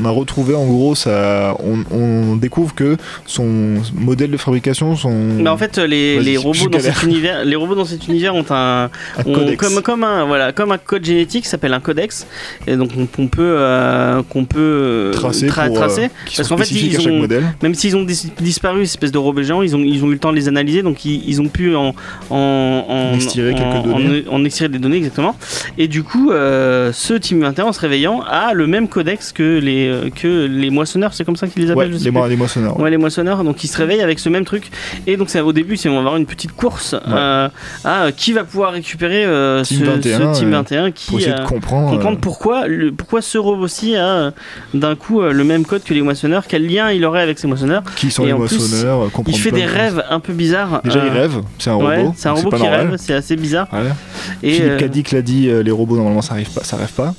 on a retrouvé en gros ça, on, on découvre que son modèle de fabrication, son Mais en fait les, les robots dans cet univers, les robots dans cet univers ont un, un ont codex. comme comme un voilà comme un code génétique s'appelle un codex et donc on, peut euh, qu'on peut euh, tracé tra- pour, euh, tracer. qui parce qu'en fait, ils ont-. Même s'ils ont dis- disparu, ces espèces de robots géants, ils ont, ils ont eu le temps de les analyser, donc ils, ils ont pu en, en, en, en- en- en extirer des données exactement. Et du coup, euh, ce Team 21 en se réveillant a le même codex que les, euh, que les moissonneurs, c'est comme ça qu'ils les Ouais, appellent je sais les, plus. les moissonneurs. ouais. Ouais, les moissonneurs, donc ils se réveillent avec ce même truc. Et donc, c'est au début, c'est on va avoir une petite course euh, à qui va pouvoir récupérer Team ce, 21, ce Team euh, 21 qui Pour essayer de comprendre. comprendre pourquoi, le, pourquoi ce robot-ci a d'un coup le même code que les moissonneurs, quel lien il aurait avec ces moissonneurs. qui sont et les plus, moissonneurs, Il fait des de rêves un peu bizarres. Déjà, il rêve, c'est un robot. c'est un robot qui normal. rêve, c'est assez bizarre. Et Philippe Cadic dit, euh, les robots normalement ça arrive pas, ça rêve pas.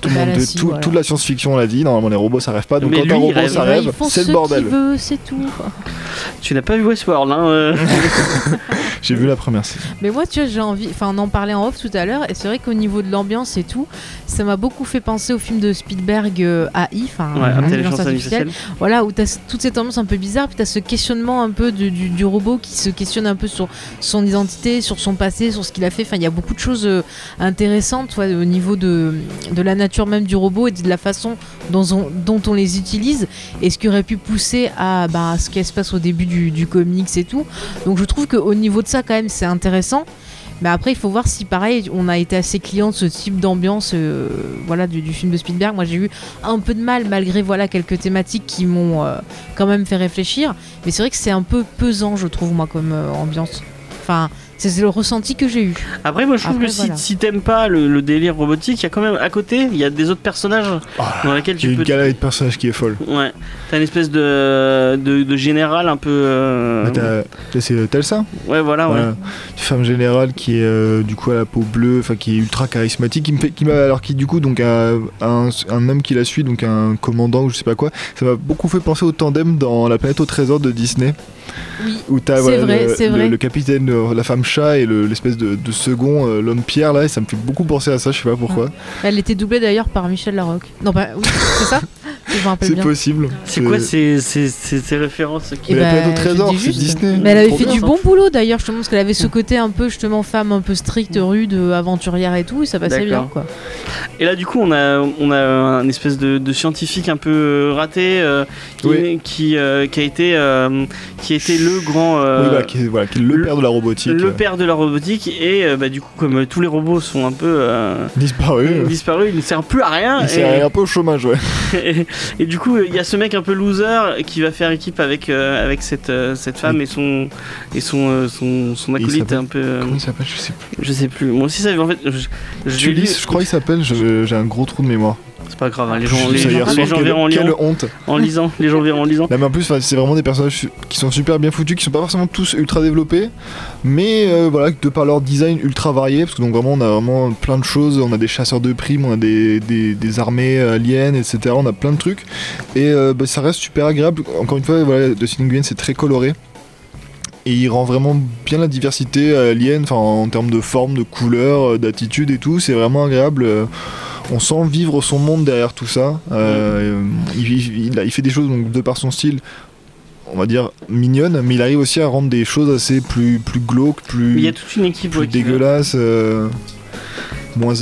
Tout le Bah monde, là, de- si, tout- voilà. toute la science-fiction l'a dit, normalement les robots ça rêve pas. Donc Mais quand lui, un robot rêve. ça rêve, c'est ce le bordel. c'est tout. tu n'as pas vu Westworld, hein euh. [laughs] J'ai vu la première saison. Mais moi, tu vois, j'ai envie. Enfin, on en parlait en off tout à l'heure, et c'est vrai qu'au niveau de l'ambiance et tout, ça m'a beaucoup fait penser au film de Spielberg euh, AI, enfin, Ouais, Intelligence intelligence artificielle. Voilà, où t'as toute cette ambiance un peu bizarre, puis t'as ce questionnement un peu du, du- du robot qui se questionne un peu sur son identité, sur son passé, sur ce qu'il a fait. Enfin, il y a beaucoup de choses euh, intéressantes au niveau de, de la nature même du robot et de la façon dont on, les utilise, et ce qui aurait pu pousser à bah, ce qui se passe au début du, comics et tout. Donc je trouve qu'au niveau de ça, quand même, c'est intéressant. Mais après, il faut voir si, pareil, on a été assez client de ce type d'ambiance euh, voilà, du, du film de Spielberg. Moi, j'ai eu un peu de mal, malgré voilà, quelques thématiques qui m'ont euh, quand même fait réfléchir. Mais c'est vrai que c'est un peu pesant, je trouve, moi, comme euh, ambiance. Enfin, c'est le ressenti que j'ai eu. Après, moi je trouve Après, que si, voilà. si t'aimes pas le, le délire robotique, il y a quand même à côté, il y a des autres personnages dans lesquels tu une peux. galerie de personnages qui est folle. Ouais, t'as une espèce de, de, de général un peu. euh, c'est Telsa, Ouais, voilà, ouais. Une femme générale qui est euh, du coup à la peau bleue, enfin qui est ultra charismatique, qui me fait, qui m'a, alors qui du coup donc a un, un homme qui la suit, donc un commandant ou je sais pas quoi. Ça m'a beaucoup fait penser au tandem dans La planète au trésor de Disney, Oui. où t'as C'est voilà, vrai, le, c'est le- vrai. le capitaine, euh, la femme chat et le- l'espèce de, de second, euh, l'homme pierre là, et ça me fait beaucoup penser à ça, je sais pas pourquoi. Elle était doublée d'ailleurs par Michel Larocque. Non, pas. Oui, c'est ça? [laughs] C'est possible. C'est quoi ces, ces, ces, ces références qui- Mais la bah, planète au je trésor, dis c'est juste. Disney. Mais elle avait fait bien, du bon boulot d'ailleurs, justement, parce qu'elle avait ce côté un peu, justement, femme un peu stricte, rude, aventurière et tout, et ça passait bien, quoi. Et là, du coup, on a, on a un espèce de, de scientifique un peu euh, raté euh, qui, Oui. qui, euh, qui a été, euh, qui a été le grand. euh, Oui, bah, qui est, voilà, qui est le, le- père de la robotique. le père de la robotique et euh, bah, du coup comme tous les robots sont un peu euh, disparu. euh, disparus il ne sert plus à rien Il et, un peu au chômage, ouais. et, [laughs] et du coup il y a ce mec un peu loser qui va faire équipe avec, euh, avec cette, euh, cette femme et son et son, euh, son, acolyte un peu Comment il s'appelle? Je sais plus. je sais plus moi aussi ça en fait je, je lu. Je crois qu'il s'appelle. J'ai un gros trou de mémoire. c'est pas grave hein, les gens, les, gens, les quelle- verront en, Quelle lisant, honte. en lisant les gens verront en lisant Là, mais en plus, c'est vraiment des personnages qui sont super bien foutus, qui sont pas forcément tous ultra développés, mais euh, voilà, de par leur design ultra varié, parce que donc vraiment, on a vraiment plein de choses. On a des chasseurs de primes, on a des, des, des armées aliens, etc. On a plein de trucs, et euh, bah, ça reste super agréable. Encore une fois, voilà, de Singuyen, c'est très coloré. Et il rend vraiment bien la diversité alien, enfin en termes de forme, de couleur, euh, d'attitude et tout. C'est vraiment agréable. euh, On sent vivre son monde derrière tout ça. Euh, il, fait des choses donc de par son style, on va dire mignonnes, mais il arrive aussi à rendre des choses assez plus plus glauques, plus, il y a toute une équipe plus ouais, qui- dégueulasses, euh, moins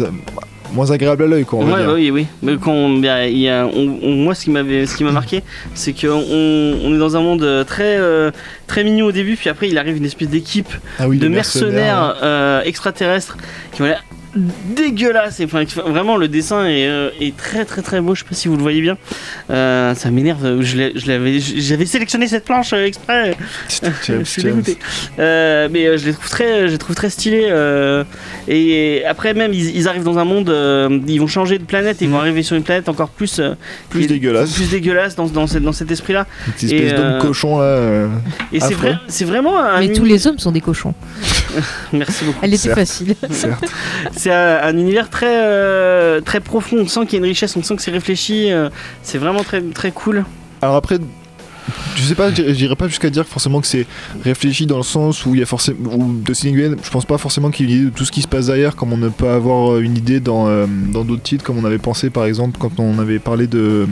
moins agréables à l'œil quoi. On va Ouais, bah oui, oui. Mais on- y a- on- on- moi, ce qui m'avait, ce qui m'a marqué, [laughs] c'est qu'on on est dans un monde euh, très, euh, très mignon au début, puis après, il arrive une espèce d'équipe Ah oui, de mercenaires euh, extraterrestres qui ont l'air dégueulasse. Enfin, vraiment, le dessin est, euh, est très, très, très beau. Je sais pas si vous le voyez bien. Euh, ça m'énerve. J'avais sélectionné cette planche euh, exprès. [laughs] je suis dégoûté. Euh, mais euh, je les trouve très, je les trouve très stylés. euh, et après même, ils, ils arrivent dans un monde, euh, ils vont changer de planète, ils vont arriver sur une planète encore plus, euh, dégueulasse. plus dégueulasse dans, dans, cette- dans cet esprit-là. Une petite espèce d'homme euh, cochon là. euh, Et c'est vrai, c'est vraiment un. Mais tous les hommes sont des cochons. [laughs] Merci beaucoup. Elle était Certes. facile. [laughs] C'est un, un univers très, euh, très profond. On sent qu'il y a une richesse, on sent que c'est réfléchi. euh, c'est vraiment très, très cool. Alors après, je sais pas, j'irai pas jusqu'à dire forcément que c'est réfléchi dans le sens où il y a forcément, ou de Singuyen, je pense pas forcément qu'il y ait une idée de tout ce qui se passe derrière, comme on ne peut avoir euh, une idée dans euh, dans d'autres titres, comme on avait pensé par exemple quand on avait parlé de euh,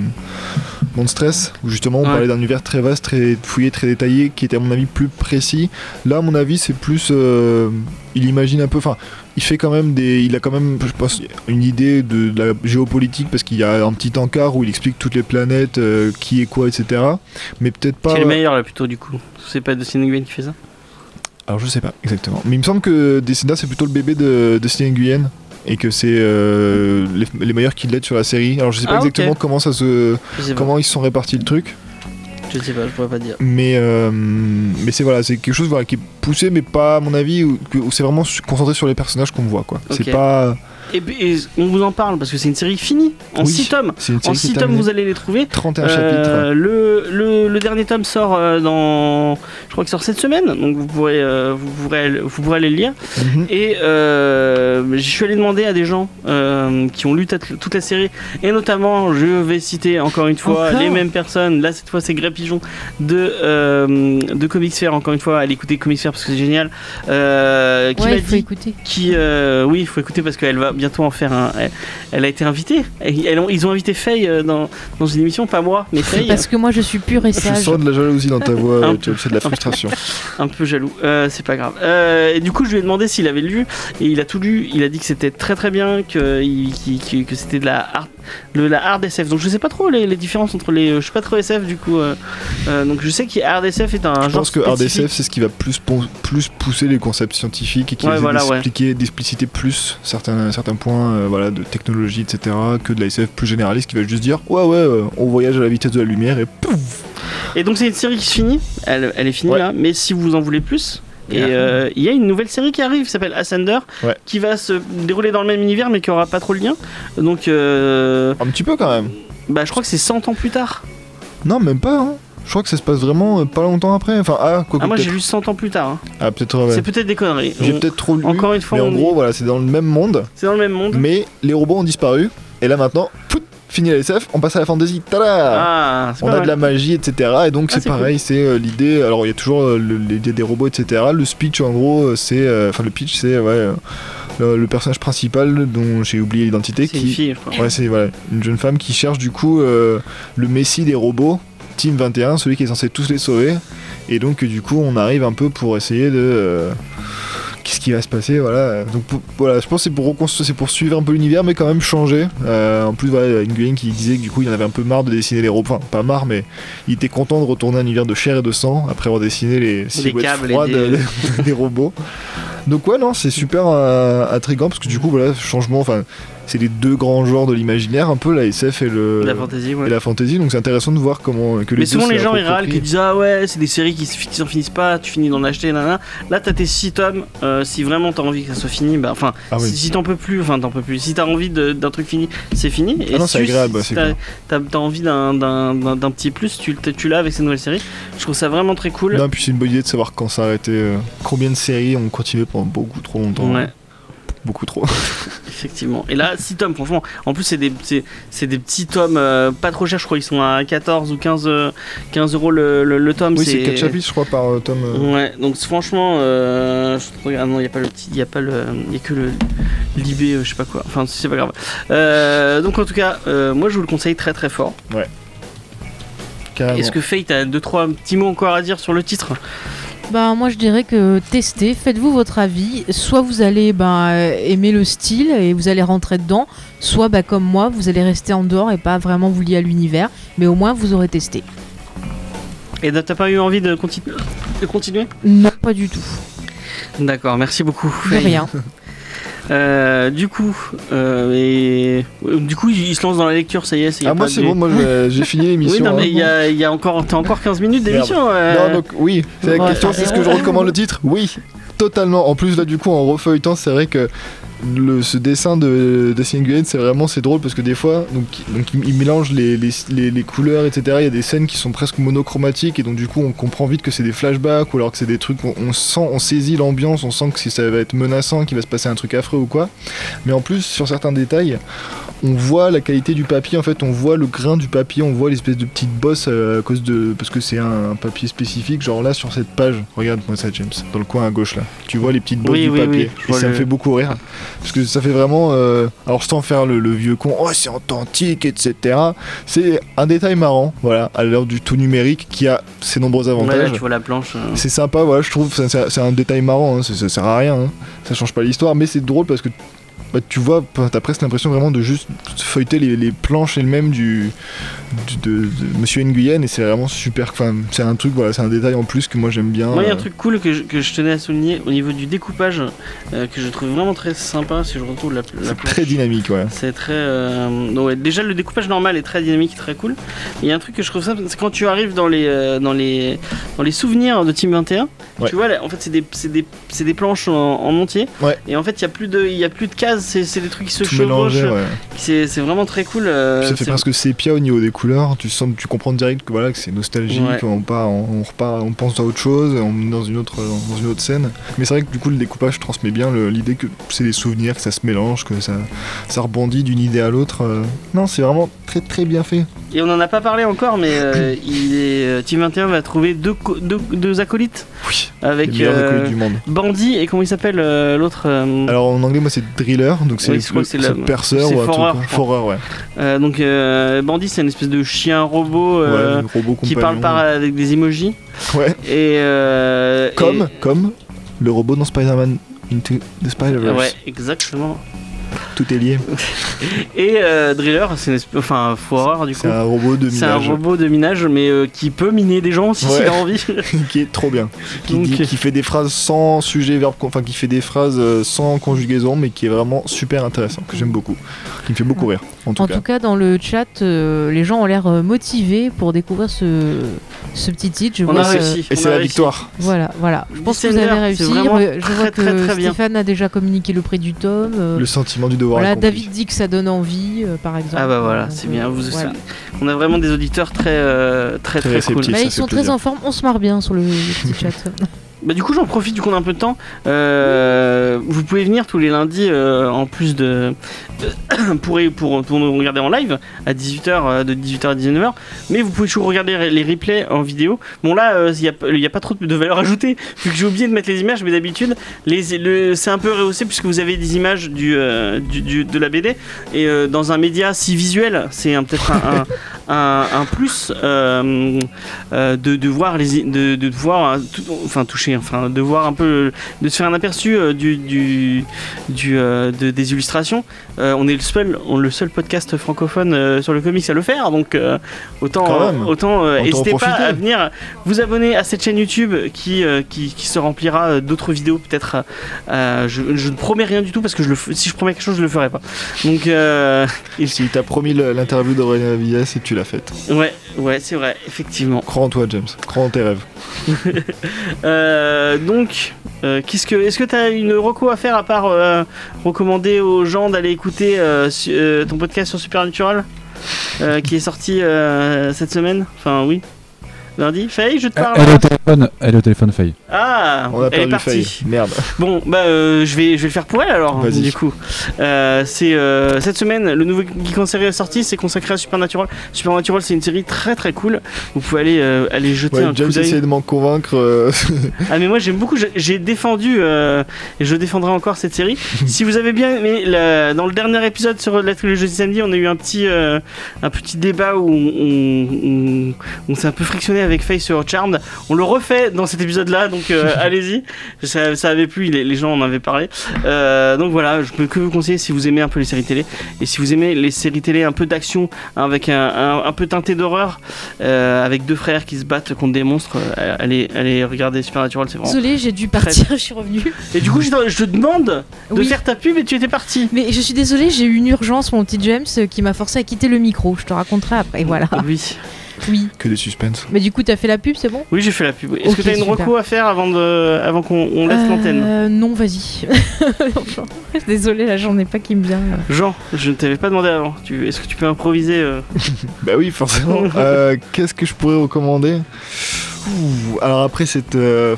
Monstress, où justement on Ouais. parlait d'un univers très vaste, très fouillé, très détaillé, qui était à mon avis plus précis. Là, à mon avis, c'est plus, euh, il imagine un peu, enfin, il fait quand même des, il a quand même, je pense, une idée de, de la géopolitique parce qu'il y a un petit encart où il explique toutes les planètes, euh, qui est quoi, etc. Mais peut-être pas. C'est le meilleur là plutôt du coup? C'est pas de Singuyen qui fait ça? Alors je sais pas exactement. Mais il me semble que Descenda c'est plutôt le bébé de, de Steven Nguyen et que c'est euh, les, les meilleurs qui l'aident sur la série. Alors je sais pas Ah, exactement comment ça se, comment ils se sont répartis le truc. Je sais pas, je pourrais pas dire. Mais euh, mais c'est voilà, c'est quelque chose voilà, qui est poussé, mais pas à mon avis où, c'est vraiment concentré sur les personnages qu'on voit quoi. C'est pas. Et, et on vous en parle parce que c'est une série finie en Oui, 6 tomes. En série qui 6 est tomes, vous allez les trouver. 31 Euh, chapitres. le, le, le dernier tome sort euh, dans. Je crois qu'il sort cette semaine, donc vous pourrez, euh, vous pourrez, vous pourrez aller le lire. Mhm. Et euh, je suis allé demander à des gens euh, qui ont lu toute la série, et notamment, je vais citer encore une fois Encore les mêmes personnes. Là, cette fois, c'est Grey Pigeon de, euh, de Comics Fair. Encore une fois, allez écouter Comics Fair parce que c'est génial. Euh, qui Ouais, il faut dit écouter. qui euh, oui il faut écouter parce qu'elle va bientôt en faire un elle, elle a été invitée. Elle- ont- ils ont invité Faye euh, dans, dans une émission pas moi mais Faye. Parce que moi je suis pure et Je sage. sens de la jalousie dans ta voix, c'est de la frustration. [laughs] un peu jaloux. Euh, c'est pas grave. Euh, et du coup je lui ai demandé s'il avait lu et il a tout lu. Il a dit que c'était très très bien que, qu'il- que c'était de la hard, le, la hard SF donc je sais pas trop les, les différences entre les je suis pas trop SF du coup euh, euh, donc je sais que hard SF est un Je genre pense que spécifique. RDSF c'est ce qui va plus, plus pousser les concepts scientifiques et qui Ouais, va voilà, ouais. d'expliquer, d'expliciter plus certains, certains points euh, voilà, de technologie, etc. que de la SF plus généraliste qui va juste dire ouais, ouais, euh, on voyage à la vitesse de la lumière et pouf Et donc c'est une série qui se finit, elle, elle est finie Ouais. là, mais si vous en voulez plus, et euh, il y a une nouvelle série qui arrive qui s'appelle Ascender, Ouais. qui va se dérouler dans le même univers mais qui aura pas trop le lien. Donc euh, Un petit peu quand même. bah, je crois que c'est 100 ans plus tard. Non, même pas. hein. Je crois que ça se passe vraiment euh, pas longtemps après. Enfin, ah, quoi Ah, moi j'ai lu 100 ans plus tard. hein. Ah, peut-être. ouais. C'est peut-être des conneries. J'ai On- peut-être trop lu. Encore une fois, mais en gros, voilà, c'est dans le même monde, c'est dans le même monde. mais les robots ont disparu. Et là maintenant, pout, fini la SF, on passe à la fantasy. Tada Ah, on a de la magie, etc. Et donc Ah, c'est pareil, c'est euh, l'idée. Alors il y a toujours euh, l'idée des robots, etc. Le speech en gros, euh, c'est, enfin le pitch, c'est ouais, le, le personnage principal dont j'ai oublié l'identité C'est une qui fille, je crois. ouais c'est voilà, une jeune femme qui cherche du coup le messie des robots Team 21 celui qui est censé tous les sauver et donc du coup on arrive un peu pour essayer de qu'est-ce qui va se passer voilà. Donc pour- voilà je pense que c'est pour reconstruire c'est pour suivre un peu l'univers mais quand même changer. Euh, en plus voilà Nguyen qui disait que du coup il en avait un peu marre de dessiner les robots enfin pas marre mais il était content de retourner à un univers de chair et de sang après avoir dessiné les silhouettes froides des- [laughs] des robots. Donc ouais non c'est super euh, intriguant parce que du coup voilà changement enfin c'est les deux grands genres de l'imaginaire un peu la SF et le La fantasy, ouais. et la fantasy donc c'est intéressant de voir comment que les Mais souvent les gens ils râlent qui disent ah ouais c'est des séries qui, se- qui s'en finissent pas, tu finis d'en acheter, nanana. Là t'as tes 6 tomes, euh, si vraiment t'as envie que ça soit fini, bah enfin Ah oui. si, si t'en peux plus, enfin t'en peux plus, si t'as envie d'un truc fini, c'est fini. Et Ah non, si, c'est agréable, si c'est t'as, t'as envie d'un, petit plus, tu, tu l'as avec cette nouvelle série. Je trouve ça vraiment très cool. non puis c'est une bonne idée de savoir quand s'arrêter euh, combien de séries ont continué pendant beaucoup trop longtemps Ouais, beaucoup trop [laughs] effectivement. Et là, 6 tomes, franchement. En plus, c'est des, c'est, c'est des petits tomes euh, pas trop chers, je crois. Ils sont à 14 ou 15, euh, 15 euros le, le, le tome. oui c'est 4 chapitres je crois par euh, tome euh. Ouais, donc franchement, euh, je regarde, non, il n'y a pas le petit, il y a pas le, il y a que le Libé, euh, je sais pas quoi. Enfin, c'est pas grave. Euh, donc en tout cas, euh, moi je vous le conseille très très fort. carrément Est-ce que Fate a deux trois petits mots encore à dire sur le titre? Bah moi je dirais que testez, faites-vous votre avis. Soit vous allez bah, aimer le style et vous allez rentrer dedans, soit bah, comme moi vous allez rester en dehors et pas vraiment vous lier à l'univers, mais au moins vous aurez testé. Et t'as pas eu envie de, continu- de continuer? Non, pas du tout. D'accord, merci beaucoup. De rien. [laughs] Euh, du coup, euh, et euh, du coup, il se lance dans la lecture, ça y est. ça y a ah moi c'est de- bon moi j'ai- fini [laughs] l'émission Oui, non, hein. mais il y a, il y a encore, t'as encore 15 minutes d'émission. euh. Non, donc oui, c'est la question, c'est ce que je recommande le titre Oui, totalement. En plus, là, du coup, en refeuilletant, c'est vrai que le, ce dessin de, de Nguyen, c'est vraiment c'est drôle parce que des fois, donc, donc il, il mélange les, les, les- les couleurs, etc. Il y a des scènes qui sont presque monochromatiques et donc du coup, on comprend vite que c'est des flashbacks ou alors que c'est des trucs, on, on sent, on saisit l'ambiance, on sent que si ça va être menaçant, qu'il va se passer un truc affreux ou quoi. Mais en plus, sur certains détails, on voit la qualité du papier, en fait, on voit le grain du papier, on voit l'espèce de petite bosse euh, à cause de. Parce que c'est un, un papier spécifique, genre là sur cette page, regarde-moi ça, James, dans le coin à gauche là. Tu vois les petites bosses Oui, du oui, papier. oui, et ça me fait beaucoup rire. Parce que ça fait vraiment. euh, alors sans faire le, le vieux con, oh c'est authentique, etc. C'est un détail marrant, voilà, à l'heure du tout numérique qui a ses nombreux Ouais, là, avantages. tu vois la planche. euh. C'est sympa, voilà, je trouve, c'est un détail marrant, hein, ça, ça sert à rien, hein. ça change pas l'histoire, mais c'est drôle parce que bah, tu vois, t'as presque l'impression vraiment de juste feuilleter les, les planches elles-mêmes du, du- de, de Monsieur Nguyen et c'est vraiment super, enfin, c'est un truc, voilà, c'est un détail en plus que moi j'aime bien. Moi, il y a un euh, truc cool que je, que je tenais à souligner au niveau du découpage euh, que je trouve vraiment très sympa. Si je retrouve la, la c'est très dynamique, ouais. C'est très. euh, donc ouais, déjà, le découpage normal est très dynamique, très cool. Il y a un truc que je trouve ça, c'est quand tu arrives dans les, euh, dans les, dans les souvenirs de Team 21. Ouais. Tu vois, là, en fait, c'est des, des, des planches en, en entier. Ouais. Et en fait, il y a plus de, il y a plus de cases. C'est, des trucs qui se chevauchent. ouais. C'est, vraiment très cool. euh, ça fait c'est- presque sépia au niveau des couleurs. Tu sens, tu comprends direct que voilà que c'est nostalgique. Ouais. On part, on, on repart, on pense à autre chose, on est dans une autre, dans une autre scène. Mais c'est vrai que du coup le découpage transmet bien l'idée que c'est des souvenirs, que ça se mélange, que ça, ça rebondit d'une idée à l'autre. euh. Non, c'est vraiment très très bien fait. Et on en a pas parlé encore, mais euh, [clears throat] il est, euh, Team 21 va trouver deux, deux, deux acolytes Oui. avec les meilleurs euh, acolytes du monde. Bandit et comment il s'appelle l'autre Alors en anglais, moi c'est driller, donc c'est Oui, le- perceur ou. Forer, ouais. Donc Bandit, c'est une espèce de chien robot ouais, robot qui parle par avec des emojis. Ouais. Et Comme, et- comme le robot dans Spider-Man Into the Spider-Verse. Ouais, exactement. Tout est lié. [laughs] Et euh, Driller, c'est une espèce, enfin, du coup. C'est un robot de C'est un minage robot de minage, mais euh, qui peut miner des gens si Ouais. il a envie. [laughs] qui est trop bien. Qui, Donc- dit- qui fait des phrases sans sujet, verbe, enfin qui fait des phrases euh, sans conjugaison, mais qui est vraiment super intéressant, que j'aime beaucoup. Qui me fait beaucoup rire, en tout En cas. tout cas, dans le chat, euh, les gens ont l'air euh, motivés pour découvrir ce, ce petit titre. Je On vois a réussi. Et c'est la réussi. victoire. Voilà, voilà. Je pense que vous avez réussi. Euh, Je vois très, que très, très bien. Stéphane a déjà communiqué le prix du tome. euh, Le sentiment du devoir. voilà, accompli. David dit que ça donne envie, euh, par exemple. Ah bah voilà, Donc, c'est euh, bien. Vous, voilà. On a vraiment des auditeurs très, euh, très, Très très, cool. Bah, ils sont très en forme, on se marre bien sur le, le petit chat. [laughs] Bah, du coup, j'en profite du coup on a un peu de temps. Euh, vous pouvez venir tous les lundis euh, en plus de [coughs] pour, pour, nous regarder en live à 18h de 18h à 19h. Mais vous pouvez toujours regarder les replays en vidéo. Bon là, euh, il n'y a, pas trop de valeur [laughs] ajoutée vu que j'ai oublié de mettre les images. Mais d'habitude, c'est un peu rehaussé puisque vous avez des images euh, de la BD et euh, dans un média si visuel, c'est peut-être un, [laughs] un- un plus euh, euh, de, de voir les de, de voir euh, tout- enfin toucher enfin de voir un peu de se faire un aperçu du, du, du, de- des illustrations. On est le seul on- le seul podcast francophone sur le comics à le faire donc autant autant n'hésitez pas à venir vous abonner à cette chaîne YouTube qui qui, qui se remplira d'autres vidéos peut-être je, je ne promets rien du tout parce que je le, f- si je promets quelque chose je le ferai pas. Donc euh, [laughs] Si t'as promis l'interview d'Aurélien Villas et tu l'as faite. ouais ouais c'est vrai effectivement Crois en toi, James. Crois en tes rêves. [laughs] Euh, donc, euh, qu'est-ce que, est-ce que tu as une reco à faire à part euh, recommander aux gens d'aller écouter su- ton podcast sur Supernatural qui est sorti cette semaine? Enfin, oui. Lundi Faye, je te parle Elle est au téléphone, elle est au téléphone, Faye. Ah On a Elle est partie Faye. Merde. Bon, bah, euh, je, vais, je vais le faire pour elle alors, Vas-y. du coup. Euh, c'est euh, cette semaine, le nouveau Geek en série est sorti, c'est consacré à Supernatural. Supernatural, c'est une série très très cool. Vous pouvez aller, euh, aller jeter Ouais, un James coup d'œil. de m'en convaincre. euh, [laughs] Ah mais moi j'aime beaucoup, j'ai- défendu euh, et je défendrai encore cette série. [laughs] si vous avez bien aimé, la- dans le dernier épisode sur la trilogie samedi, on a eu un petit, euh, un petit débat où on, on- on- on s'est un peu frictionné avec Faye sur Charmed. On le refait dans cet épisode là, donc euh, [laughs] allez-y. Ça, ça avait plu, les, les gens en avaient parlé. Euh, donc voilà, je peux que vous conseiller si vous aimez un peu les séries télé et si vous aimez les séries télé un peu d'action hein, avec un, un- un peu teinté d'horreur, euh, avec deux frères qui se battent contre des monstres, euh, allez, allez regarder Supernatural, c'est vraiment Désolée, j'ai dû partir, [laughs] je suis revenue. et du coup, je te, je te demande de Oui. faire ta pub et tu étais parti. Mais je suis désolée, j'ai eu une urgence, mon petit James, qui m'a forcé à quitter le micro. Je te raconterai après. Voilà. Oui. Oui. que des suspens. Mais du coup, t'as fait la pub, c'est bon? Oui, j'ai fait la pub. Est-ce que tu as une reco à faire avant, de, avant qu'on on laisse l'antenne? Euh, Non, vas-y. [laughs] Désolée, là, j'en ai pas qui me vient. Jean, je ne t'avais pas demandé avant. Tu- Est-ce que tu peux improviser euh? [laughs] Bah oui, forcément. [laughs] Euh, Qu'est-ce que je pourrais recommander? Ouh, Alors après cette euh,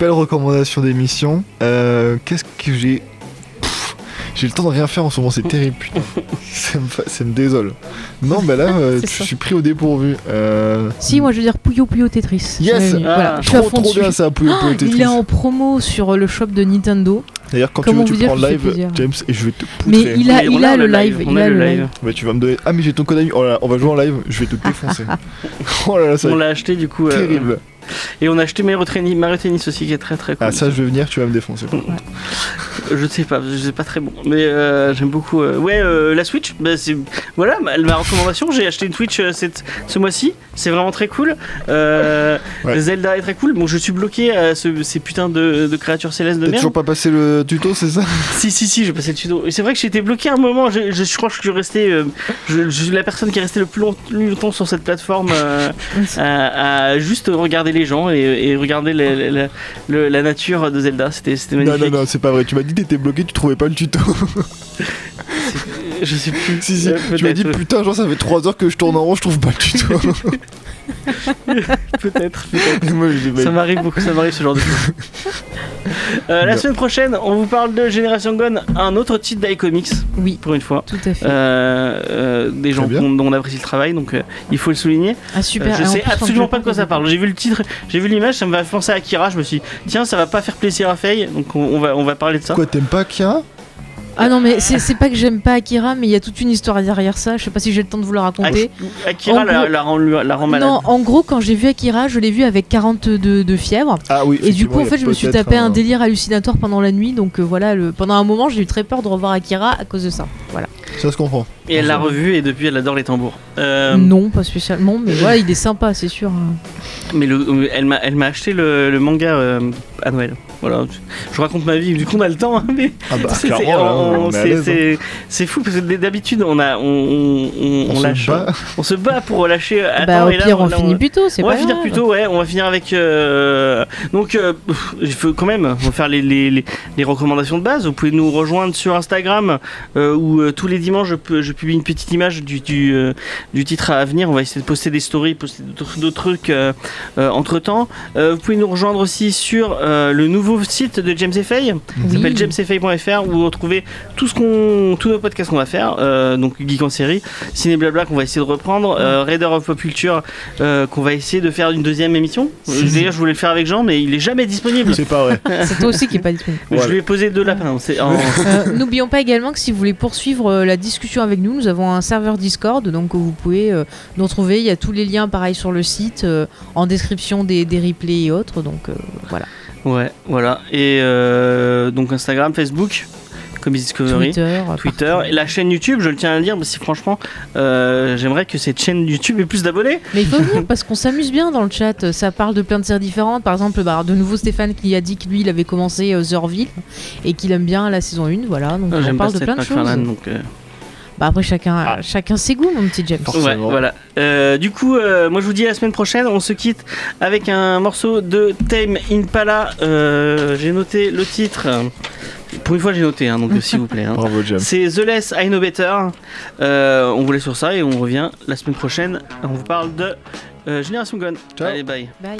belle recommandation d'émission, euh, qu'est-ce que j'ai J'ai le temps de rien faire en ce moment, c'est terrible, putain. [laughs] ça, me, fa- ça me désole. Non, bah là, [laughs] euh, je suis pris au dépourvu. Euh, Si, moi, je veux dire Puyo Puyo Tetris. Yes Ah, voilà, je suis à trop, trop dessus. bien ça, Puyo Puyo Tetris. Il est en promo sur le shop de Nintendo. D'ailleurs, quand tu veux, tu prends live. James, et je vais te Mais poutrer. il a, il a le live. Il a le live. Bah, tu vas me donner. Ah, mais j'ai ton code ami. Oh là là, on va jouer en live, je vais te défoncer. [laughs] oh là là, ça On l'a acheté du coup. euh, terrible. Et on a acheté Mario Tennis, Mario Tennis aussi qui est très très cool. Ah, ça, je vais venir, tu vas me défoncer. Je sais pas, je sais pas très bon, mais euh, j'aime beaucoup. euh, Ouais, euh, la Switch, bah, c'est voilà ma, ma recommandation. J'ai acheté une Switch euh, cette, ce mois-ci, c'est vraiment très cool. Euh, Ouais. Zelda est très cool. Bon, je suis bloqué à ce- ces putains de, de créatures célestes de T'as merde. toujours pas passé le tuto, c'est ça? Si, si, si, j'ai passé le tuto. Et C'est vrai que j'étais bloqué un moment. Je, je, je crois que je suis resté. euh, je, je suis la personne qui est restée le plus, long- plus longtemps sur cette plateforme euh, [laughs] à, à juste regarder les gens et, et regarder la, la- la- le- la nature de Zelda. C'était c'était Non, magnifique. non, non, c'est pas vrai. Tu m'as dit que t'étais bloqué, tu trouvais pas le tuto. [laughs] [laughs] Je sais plus. si, si. Euh, tu m'as dit, peut-être, putain, genre, ça fait 3 heures que je tourne en rond, je trouve pas le tuto. [laughs] Peut-être, je dis, Ça bah, m'arrive beaucoup, ça m'arrive ce genre de choses. Euh, la semaine prochaine, on vous parle de Génération Gone, un autre titre d'iComics, Oui, pour une fois. tout à fait. Euh, euh, des gens dont, dont on apprécie le travail, donc euh, il faut le souligner. ah, super. Euh, je en sais absolument je pas de quoi ça parle. J'ai vu le titre, j'ai vu l'image, ça me va penser à Akira. Je me suis dit, tiens, ça va pas faire plaisir à Faye, donc on, on va, on va parler de ça. Quoi, t'aimes pas Kira Ah non, mais c'est c'est pas que j'aime pas Akira, mais il y a toute une histoire derrière ça. Je sais pas si j'ai le temps de vous la raconter. Ak- Akira la, gros- la rend, la rend malade. Non, en gros, quand j'ai vu Akira, je l'ai vu avec 42 de fièvre. Ah oui. Et du coup, en fait, je me suis tapé un délire hallucinatoire pendant la nuit. Donc euh, voilà, le... pendant un moment, j'ai eu très peur de revoir Akira à cause de ça. Voilà. Ça se comprend. Et elle l'a revu et depuis elle adore les tambours. Euh, Non, pas spécialement, mais voilà, il est sympa, c'est sûr. Mais le, elle m'a, elle m'a acheté le, le manga euh, à Noël. Voilà, je raconte ma vie. Du coup, on a le temps. hein, mais Ah bah, [laughs] c'est, clairement, là, on- on est à c'est- l'aise, hein. c'est- c'est fou parce que d'habitude, on a, on, on, on- on On se lâche, bat. on se bat pour relâcher. bah, Attends, au et là, pire, on là, finit plus tôt, c'est On pas va finir grave. plus tôt, ouais. On va finir avec. euh, Donc, euh, pff, il faut quand même on va faire les, les, les, les recommandations de base. Vous pouvez nous rejoindre sur Instagram euh, euh, tous les dimanches, je, peux- je publie une petite image du, du, euh, du titre à venir. On va essayer de poster des stories, poster d'autres d'autres trucs entre temps. vous pouvez nous rejoindre aussi sur euh, le nouveau site de James Fay, qui Oui. s'appelle jamesfay.fr, où vous retrouvez tout ce qu'on, tous nos podcasts qu'on va faire. euh, donc Geek en série, Ciné Blabla qu'on va essayer de reprendre, euh, Raider of Pop Culture euh, qu'on va essayer de faire une deuxième émission. Euh, D'ailleurs, je voulais le faire avec Jean, mais il est jamais disponible. C'est pas vrai. [laughs] C'est toi aussi qui est pas disponible. Je lui ai posé deux lapins. C'est en- Euh, N'oublions pas également que si vous voulez poursuivre euh, la discussion avec nous, nous avons un serveur Discord, donc vous pouvez euh, nous retrouver. Il y a tous les liens pareil sur le site, euh, en description des, des replays et autres. Donc euh, voilà. Ouais, voilà. Et donc Instagram, Facebook, Comics Discovery. Twitter. Twitter et la chaîne YouTube, je le tiens à le dire, parce que franchement, euh, j'aimerais que cette chaîne YouTube ait plus d'abonnés. Mais il faut [laughs] venir parce qu'on s'amuse bien dans le chat. Ça parle de plein de séries différentes. Par exemple, bah, de nouveau Stéphane qui a dit que lui il avait commencé euh, The Orville et qu'il aime bien la saison 1. Voilà, donc on J'aime pas parle de plein de choses. donc. euh, Bah après chacun, Ah. chacun ses goûts, mon petit James. Ouais, voilà. Euh, du coup, euh, moi je vous dis à la semaine prochaine. On se quitte avec un morceau de Tame Impala. Euh, j'ai noté le titre. Pour une fois, j'ai noté, hein, donc euh, s'il vous plaît. hein. [laughs] Bravo, James. C'est The Less I Know Better. Euh, on vous laisse sur ça et on revient la semaine prochaine. On vous parle de euh, Génération Gone. Ciao. Allez, bye. Bye.